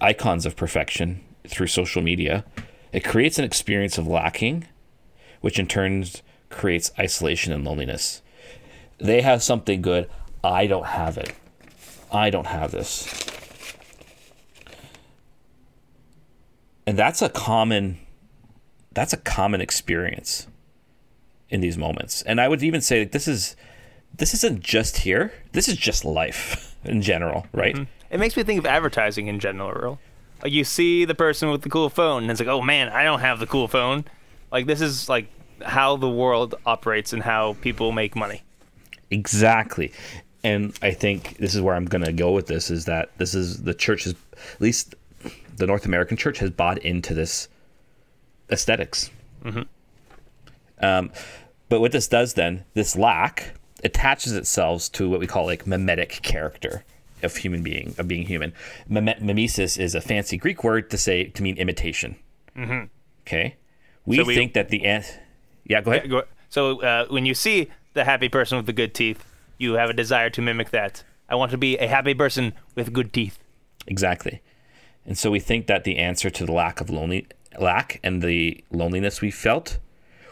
icons of perfection through social media, it creates an experience of lacking, which in turn creates isolation and loneliness. They have something good, I don't have it. I don't have this. And that's a common that's a common experience in these moments. And I would even say that this is this isn't just here. This is just life in general, right? It makes me think of advertising in general. Like you see the person with the cool phone, and it's like, oh man, I don't have the cool phone. Like this is like how the world operates and how people make money. Exactly. And I think this is where I'm going to go with this is that this is the church is at least the North American church has bought into this aesthetics. Um, but what this does then, this lack attaches itself to what we call like mimetic character of human being of being human. Mime- mimesis is a fancy Greek word to say to mean imitation. Okay, we, So we- think that the ant. Yeah, go ahead. Go- So uh, when you see the happy person with the good teeth, you have a desire to mimic that. I want to be a happy person with good teeth. Exactly. And so we think that the answer to the lack of lonely lack and the loneliness we felt,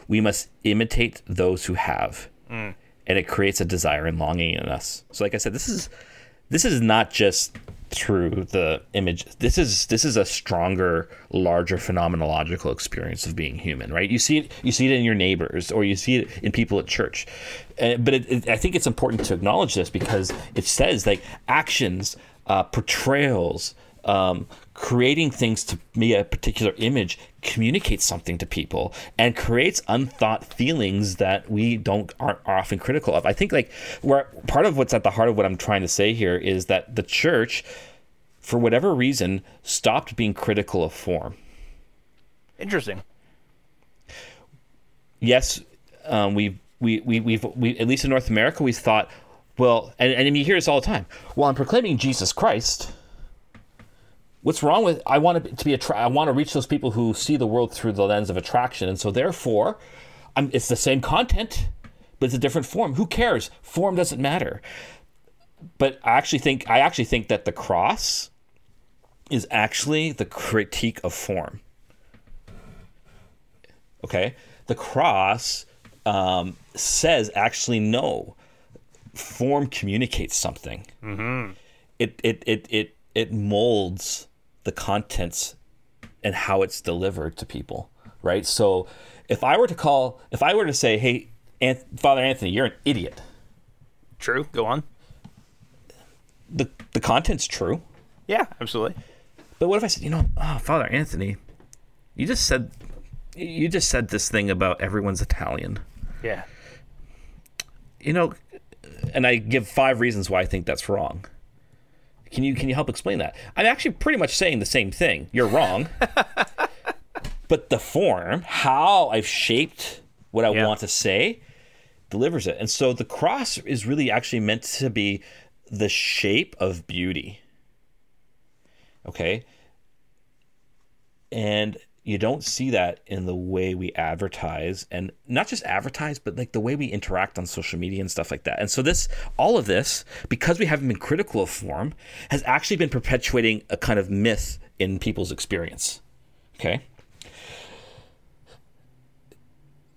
we must imitate those who have. And it creates a desire and longing in us. So like I said, this is this is not just through the image. This is this is a stronger, larger phenomenological experience of being human, right? You see it you see it in your neighbors or you see it in people at church. Uh, but it, it, I think it's important to acknowledge this because it says like actions, uh, portrayals, um, creating things to be a particular image communicates something to people and creates unthought feelings that we don't aren't are often critical of. I think like where part of what's at the heart of what I'm trying to say here is that the church, for whatever reason, stopped being critical of form. Interesting. yes, um, we we we we've we at least in North America we've thought, well, and and you hear this all the time. Well, I'm proclaiming Jesus Christ. What's wrong with I want to, to be attra- I want to reach those people who see the world through the lens of attraction, and so therefore, I'm, it's the same content, but it's a different form. Who cares? Form doesn't matter. But I actually think I actually think that the cross is actually the critique of form okay the cross um, says actually no form communicates something mm-hmm. it, it it it it molds the contents and how it's delivered to people right so if i were to call if i were to say hey Anth- father anthony you're an idiot True. Go on. the the content's true. Yeah, absolutely. But what if I said, you know, oh, Father Anthony, you just said you just said this thing about everyone's Italian. Yeah. You know, and I give five reasons why I think that's wrong. Can you can you help explain that? I'm actually pretty much saying the same thing. You're wrong. but the form, how I've shaped what I Yeah. want to say, delivers it. And so the cross is really actually meant to be the shape of beauty. Okay? And you don't see that in the way we advertise and not just advertise but like the way we interact on social media and stuff like that. And so this all of this because we haven't been critical of form has actually been perpetuating a kind of myth in people's experience okay?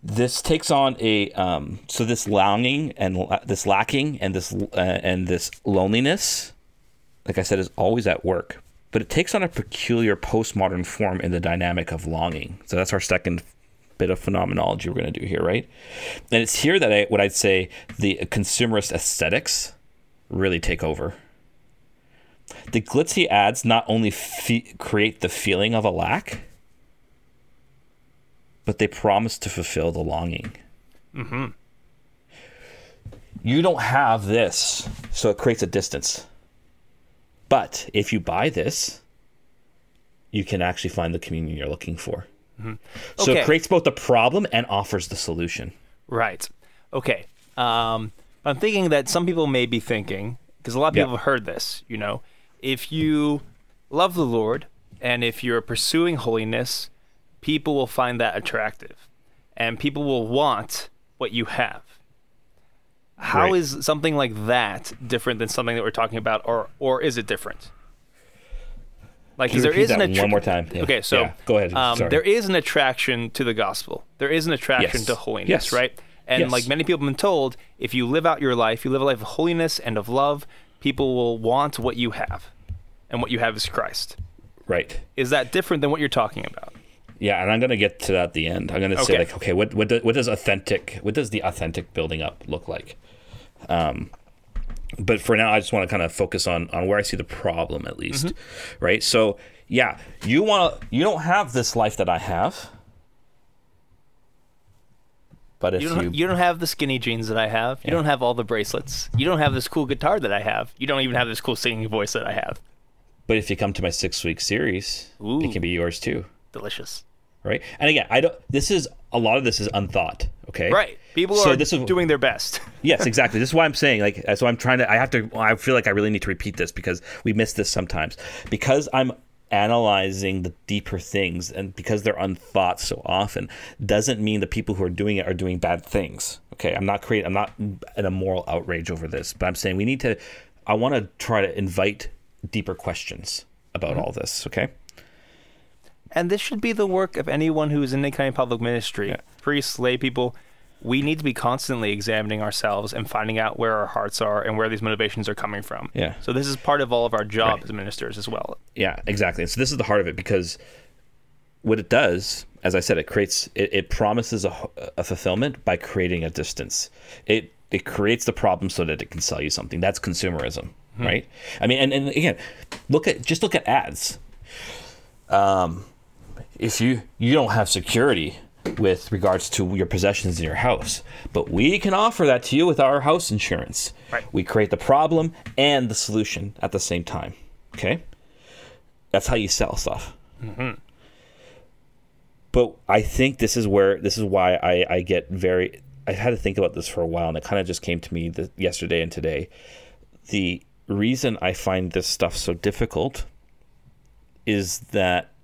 This takes on a um, so this longing and la- this lacking and this uh, and this loneliness like i said is always at work but it takes on a peculiar postmodern form in the dynamic of longing so that's our second bit of phenomenology we're going to do here right and it's here that i what i'd say the consumerist aesthetics really take over the glitzy ads not only fe- create the feeling of a lack but they promise to fulfill the longing. Mm-hmm. You don't have this, so it creates a distance. But if you buy this, you can actually find the communion you're looking for. So Okay. it creates both the problem and offers the solution. Right. Okay. Um, I'm thinking that some people may be thinking, because a lot of Yeah. people have heard this, you know, if you love the Lord and if you're pursuing holiness, people will find that attractive and people will want what you have. How is something like that different than something that we're talking about, or or is it different? Like, there repeat an attra- one more time? Yeah. Okay, so Yeah, go ahead. Um, there is an attraction to the gospel. There is an attraction Yes. to holiness, Yes. right? And Yes. like many people have been told, if you live out your life, you live a life of holiness and of love, people will want what you have, and what you have is Christ. Right. Is that different than what you're talking about? Yeah, and I'm gonna get to that at the end. I'm gonna say like, okay, what what, do, what does authentic what does the authentic building up look like? Um, but for now, I just want to kind of focus on on where I see the problem at least, Mm-hmm. right? So yeah, you want to you don't have this life that I have, but if You you, don't, you don't have the skinny jeans that I have. You Yeah. don't have all the bracelets. You don't have this cool guitar that I have. You don't even have this cool singing voice that I have. but if you come to my six week series, Ooh. it can be yours too, Delicious. Right? And again, I don't. This is a lot of this is unthought. Okay, Right. People So are this is- doing their best. yes, exactly. This is why I'm saying like so I'm trying to I have to I feel like I really need to repeat this because we miss this sometimes. Because I'm analyzing the deeper things and because they're unthought so often doesn't mean the people who are doing it are doing bad things. Okay? I'm not creating I'm not in a moral outrage over this, but I'm saying we need to I want to try to invite deeper questions about mm-hmm. all this, okay? And this should be the work of anyone who is in any kind of public ministry. Yeah. Priests, lay people. We need to be constantly examining ourselves and finding out where our hearts are and where these motivations are coming from. Yeah. So this is part of all of our job Right. as ministers as well. Yeah, exactly. And so this is the heart of it because what it does, as I said, it creates it, it promises a, a fulfillment by creating a distance. It it creates the problem so that it can sell you something. That's consumerism, right? I mean, and, and again, look at just look at ads. Um, if you you don't have security with regards to your possessions in your house, but we can offer that to you with our house insurance. Right. We create the problem and the solution at the same time. Okay. That's how you sell stuff. Mm-hmm. But I think this is where this is why I, I get very. I've had to think about this for a while, and it kind of just came to me the, yesterday and today. The reason I find this stuff so difficult is that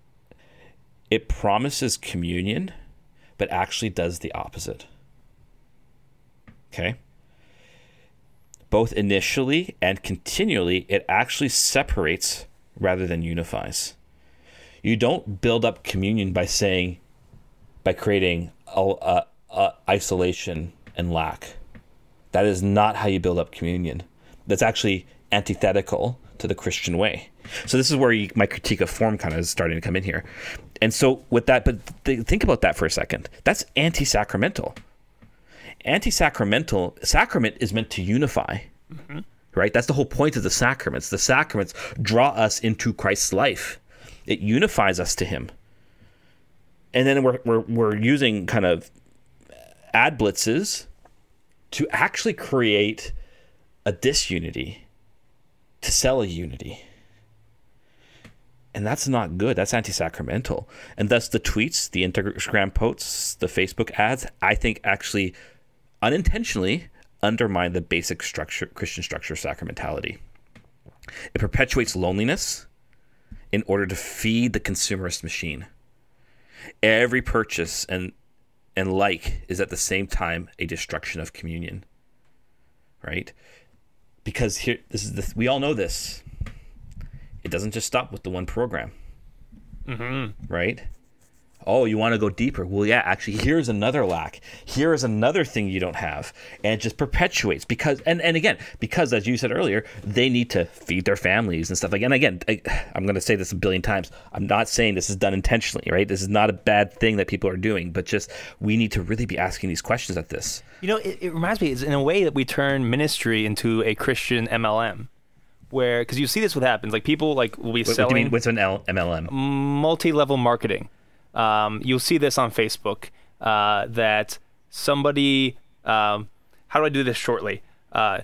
it promises communion, but actually does the opposite. Okay? Both initially and continually, it actually separates rather than unifies. You don't build up communion by saying, by creating a, a, a isolation and lack. That is not how you build up communion. That's actually antithetical to the Christian way. So this is where you, my critique of form kind of is starting to come in here. And so with that, but th- think about that for a second. That's anti-sacramental. Anti-sacramental sacrament is meant to unify. Mm-hmm. right? That's the whole point of the sacraments. The sacraments draw us into Christ's life. It unifies us to Him. And then we're we're, we're using kind of ad blitzes to actually create a disunity to sell a unity. And that's not good. That's anti sacramental. And thus, the tweets, the Instagram posts, the Facebook ads, I think actually unintentionally undermine the basic structure, Christian structure of sacramentality. It perpetuates loneliness in order to feed the consumerist machine. Every purchase and and like is at the same time a destruction of communion. Right? Because here this is the, we all know this. It doesn't just stop with the one program. Mm-hmm. Right? Oh, you want to go deeper? Well, yeah, actually, here's another lack. Here is another thing you don't have. And it just perpetuates because, and, and again, because as you said earlier, they need to feed their families and stuff like And again, I, I'm going to say this a billion times. I'm not saying this is done intentionally, right? This is not a bad thing that people are doing, but just we need to really be asking these questions at this. You know, it, it reminds me, it's in a way that we turn ministry into a Christian MLM where because you see this what happens like people like will be What, selling what do you mean? What's an L- MLM? multi-level marketing. Um, you'll see this on Facebook uh, that somebody. Um, how do I do this shortly? Uh,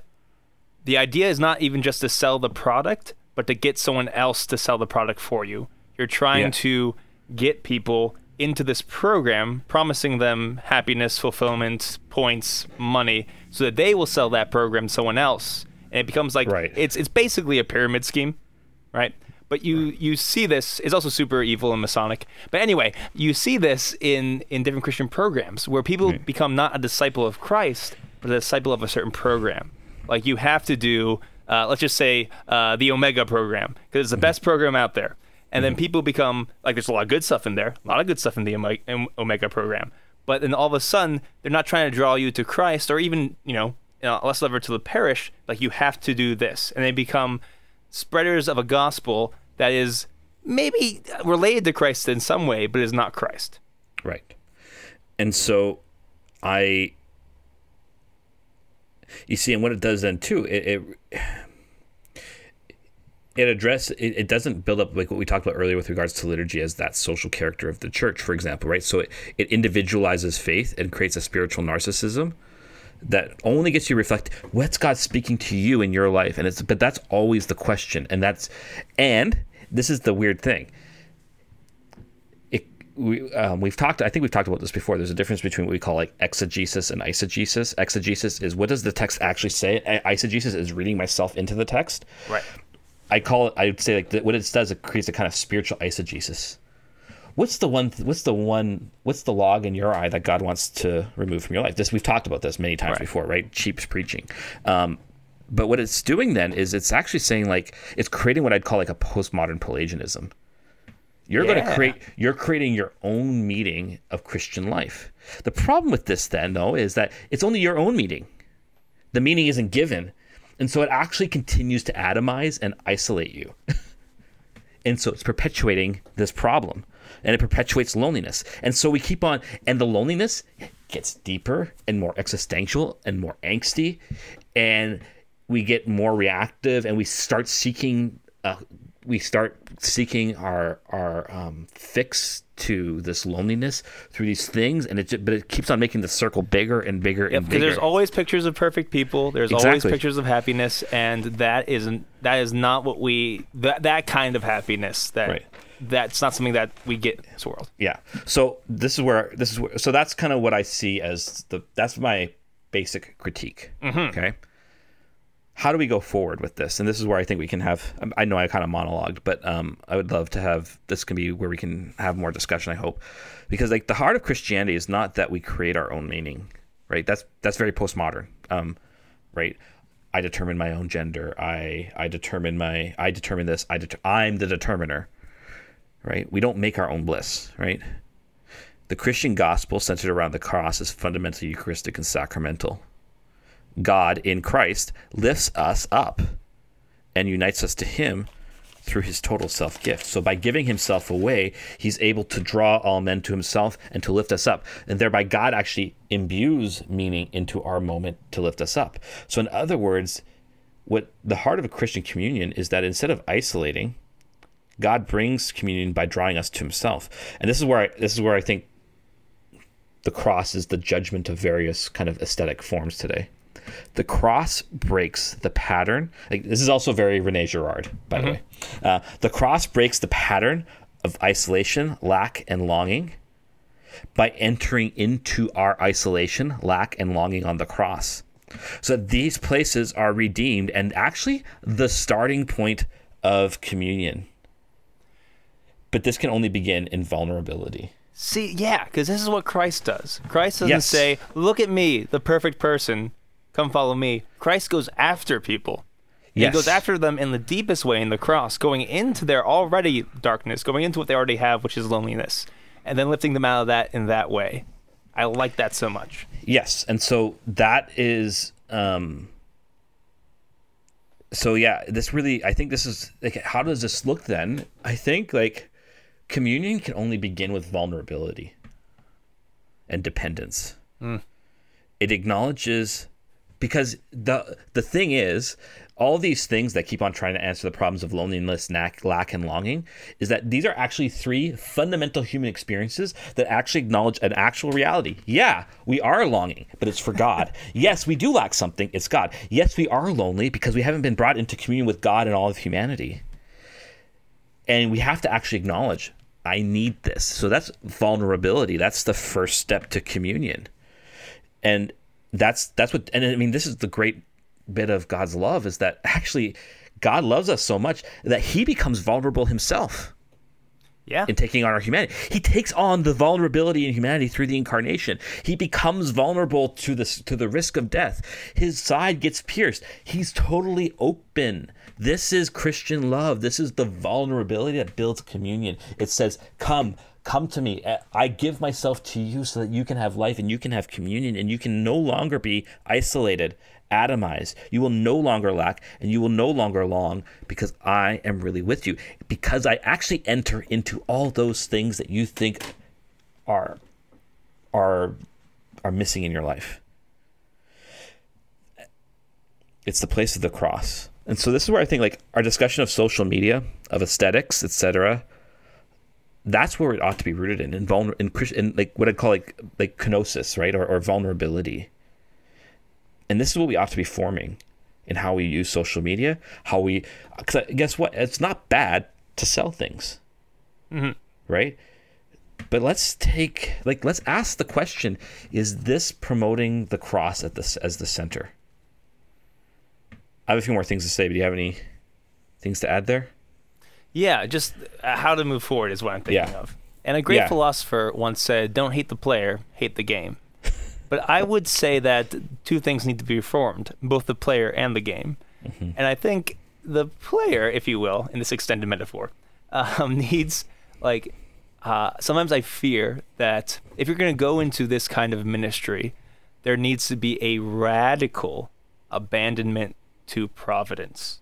the idea is not even just to sell the product, but to get someone else to sell the product for you. You're trying Yeah. to get people into this program, promising them happiness, fulfillment, points, money, so that they will sell that program to someone else. And it becomes like Right. it's it's basically a pyramid scheme, right? But you you see this. is also super evil and Masonic. But anyway, you see this in in different Christian programs where people become not a disciple of Christ, but a disciple of a certain program. Like you have to do, uh, let's just say, uh, the Omega program because it's the best program out there. And then people become like, there's a lot of good stuff in there, a lot of good stuff in the Ome- Om- Omega program. But then all of a sudden, they're not trying to draw you to Christ or even, you know, uh, less lever to the parish. Like you have to do this, and they become spreaders of a gospel that is maybe related to Christ in some way, but is not Christ. Right. And so I you see and what it does then too, it it, it address it, it doesn't build up like what we talked about earlier with regards to liturgy as that social character of the church, for example, right? So it, it individualizes faith and creates a spiritual narcissism that only gets you to reflect what's God speaking to you in your life, and it's but that's always the question, and that's and this is the weird thing. It we um, we've talked. I think we've talked about this before. There's a difference between what we call like exegesis and eisegesis. Exegesis is what does the text actually say. Eisegesis is reading myself into the text. Right. I call it. I would say like the, what it does. It creates a kind of spiritual eisegesis. What's the one? What's the one? What's the log in your eye that God wants to remove from your life? This we've talked about this many times Right. before, right? Cheap preaching. Um, but what it's doing then is it's actually saying like it's creating what I'd call like a postmodern Pelagianism. You're going to create. You're creating your own meaning of Christian life. The problem with this then, though, is that it's only your own meaning. The meaning isn't given, and so it actually continues to atomize and isolate you. And so it's perpetuating this problem and it perpetuates loneliness. And so we keep on, and the loneliness gets deeper and more existential and more angsty. And we get more reactive and we start seeking, uh, we start seeking our, our um, fix to this loneliness through these things. And it, ju- but it keeps on making the circle bigger and bigger and Because bigger. there's always pictures of perfect people. There's always pictures of happiness, and that isn't that is not what we that that kind of happiness that Right. That's not something that we get in this world. yeah. So this is where this is where, so that's kind of what i see as the that's my basic critique. Okay? How do we go forward with this? And this is where i think we can have um, i know i kind of monologued but um, i would love to have this can be where we can have more discussion i hope. Because like the heart of christianity is not that we create our own meaning right? That's that's very postmodern um, right? I determine my own gender. I i determine my i determine this. I det- i'm the determiner right? We don't make our own bliss, right? The Christian gospel centered around the cross is fundamentally Eucharistic and sacramental. God in Christ lifts us up and unites us to Him through His total self gift. So by giving Himself away, He's able to draw all men to Himself and to lift us up. And thereby, God actually imbues meaning into our moment to lift us up. So, in other words, what the heart of a Christian communion is that instead of isolating, God brings communion by drawing us to Himself, and this is where I, this is where I think the cross is the judgment of various kind of aesthetic forms today. The cross breaks the pattern. Like, this is also very Rene Girard, by the way. Uh, the cross breaks the pattern of isolation, lack, and longing by entering into our isolation, lack, and longing on the cross. So these places are redeemed and actually the starting point of communion. But this can only begin in vulnerability. See, yeah, because this is what Christ does. Christ doesn't Yes. say, "Look at me, the perfect person, come follow me." Christ goes after people. Yes. He goes after them in the deepest way in the cross, going into their already darkness, going into what they already have, which is loneliness, and then lifting them out of that in that way. I like that so much. Yes, and so that is um so yeah, this really I think this is like how does this look then? I think like communion can only begin with vulnerability and dependence. Hmm. It acknowledges because the the thing is all these things that keep on trying to answer the problems of loneliness, lack, lack, and longing is that these are actually three fundamental human experiences that actually acknowledge an actual reality. Yeah, we are longing, but it's for God. yes, we do lack something, it's God. Yes, we are lonely because we haven't been brought into communion with God and all of humanity. And we have to actually acknowledge, I need this. So that's vulnerability. That's the first step to communion and that's that's what and i mean this is the great bit of god's love is that actually god loves us so much that he becomes vulnerable himself Yeah. in taking on our humanity. He takes on the vulnerability in humanity through the incarnation. He becomes vulnerable to this to the risk of death. His side gets pierced. He's totally open. This is christian love. This is the vulnerability that builds communion. It says come come to me eh, i give myself to you so that you can have life and you can have communion and you can no longer be isolated atomized. You will no longer lack and you will no longer long because i am really with you. Because i actually enter into all those things that you think are are are missing in your life. It's the place of the cross. And so this is where i think like our discussion of social media of aesthetics etc that's where it ought to be rooted in in, vulner- in, in like what I'd call like like kenosis, right, or, or vulnerability. And this is what we ought to be forming in how we use social media, how we. Because guess what? It's not bad to sell things, mm-hmm. right? But let's take like let's ask the question: Is this promoting the cross at this as the center? I have a few more things to say, but do you have any things to add there? Yeah, just uh, how to move forward is what I'm thinking Yeah. of. And a great Yeah. philosopher once said, "Don't hate the player, hate the game." but I would say that two things need to be reformed: both the player and the game. And I think the player, if you will, in this extended metaphor, um, needs like. Uh, sometimes I fear that if you're going to go into this kind of ministry, there needs to be a radical abandonment to providence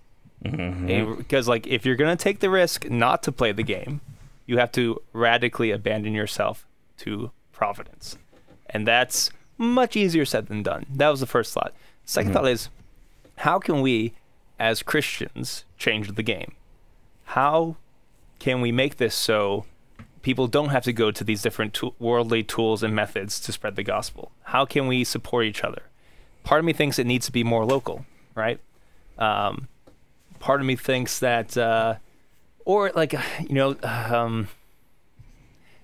because like if you're gonna take the risk not to play the game you have to radically abandon yourself to providence. And that's much easier said than done. That was the first thought. 2nd thought is how can we as christians change the game? How can we make this so people don't have to go to these different tool worldly tools and methods to spread the gospel? How can we support each other? Part of me thinks it needs to be more local right? Um, part of me thinks that, uh, or like, you know, um,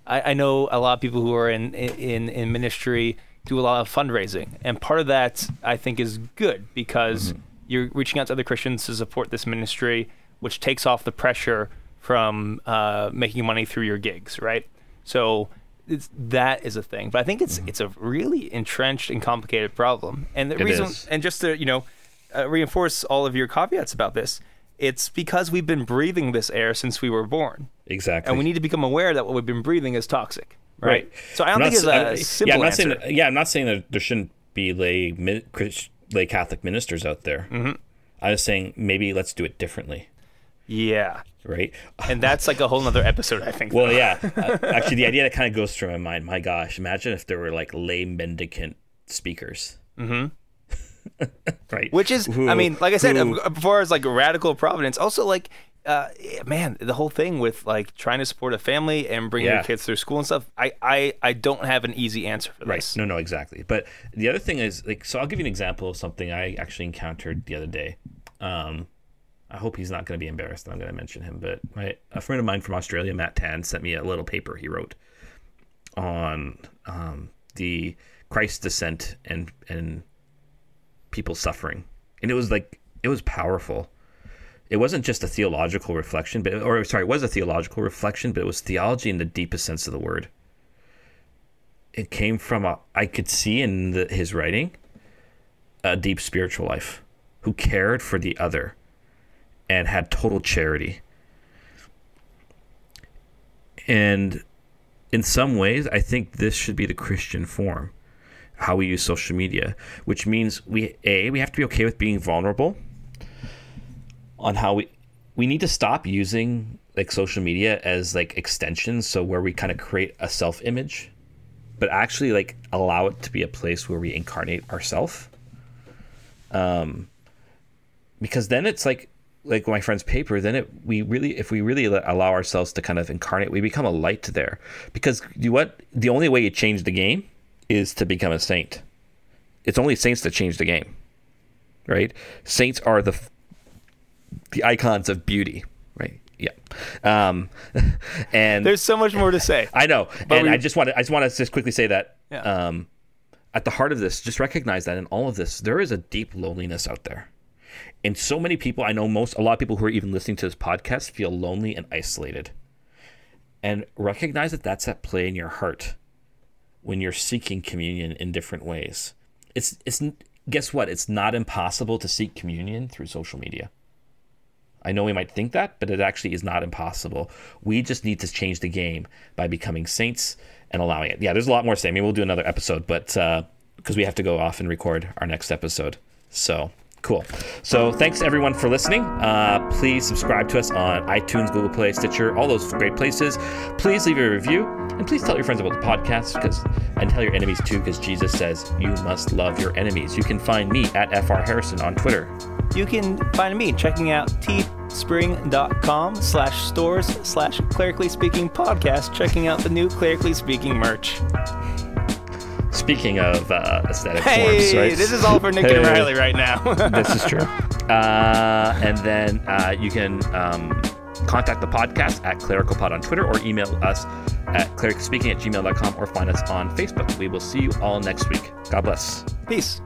I, I know a lot of people who are in, in in ministry do a lot of fundraising, and part of that I think is good because you're reaching out to other Christians to support this ministry, which takes off the pressure from uh, making money through your gigs, right? So it's, that is a thing, but I think it's it's a really entrenched and complicated problem, and the It reason, is. and just to you know uh, reinforce all of your caveats about this, it's because we've been breathing this air since we were born, Exactly. and we need to become aware that what we've been breathing is toxic. Right. Right. So I don't I'm think not it's a I'm- simple yeah, I'm not answer. saying that, yeah, I'm not saying that there shouldn't be lay lay Catholic ministers out there. Mm-hmm. I'm just saying maybe let's do it differently, yeah. right? And that's like a whole other episode, I think. Well, yeah. uh, actually, the idea that kind of goes through my mind. My gosh, imagine if there were like lay mendicant speakers. Mm-hmm. right? Which is, Who- I mean, like I said, who- as far as like radical providence, also like, uh, man, the whole thing with like trying to support a family and bring Yeah. your kids through school and stuff. I, I, I don't have an easy answer for this. Right. this. No, no, exactly. But the other thing is like, so I'll give you an example of something I actually encountered the other day. Um, I hope he's not going to be embarrassed that I'm going to mention him, but my a friend of mine from Australia, Matt Tan, sent me a little paper he wrote on um, the Christ descent and and people suffering, and it was like it was powerful. It wasn't just a theological reflection, but or sorry, it was a theological reflection, but it was theology in the deepest sense of the word it came from a I could see in the, his writing a deep spiritual life who cared for the other and had total charity. And in some ways, I think this should be the Christian form, how we use social media, which means we a we have to be okay with being vulnerable on how we we need to stop using like social media as like extensions so where we kind of create a self image but actually like allow it to be a place where we incarnate ourself. Um because then it's like like my friend's paper then it we really if we really allow ourselves to kind of incarnate we become a light there. Because you what? The only way you change the game is to become a saint. It's only saints that change the game right? Saints are the the icons of beauty right? Yeah. Um and There's so much more to say. I know, and we- I just want to I just want to just quickly say that Yeah. um, at the heart of this, just recognize that in all of this, there is a deep loneliness out there, and so many people I know, most a lot of people who are even listening to this podcast feel lonely and isolated, and recognize that that's at play in your heart when you're seeking communion in different ways. It's it's guess what? It's not impossible to seek communion through social media. I know we might think that, but it actually is not impossible. We just need to change the game by becoming saints and allowing it. Yeah, there's a lot more to say. Maybe we'll do another episode, but uh, because we have to go off and record our next episode. So cool. So thanks everyone for listening. Uh, please subscribe to us on iTunes, Google Play, Stitcher, all those great places. Please leave a review and please tell your friends about the podcast because and tell your enemies too because Jesus says you must love your enemies. You can find me at FR Harrison on Twitter. You can find me checking out teespring.com slash stores slash clerically speaking podcast, checking out the new clerically speaking merch. Speaking of uh, aesthetic Hey, forms, right? this is all for Nick and Riley right now. this is true. Uh, and then uh, you can um, contact the podcast at clericalpod on Twitter or email us at clericalspeaking at gmail.com or find us on Facebook. We will see you all next week. God bless. Peace.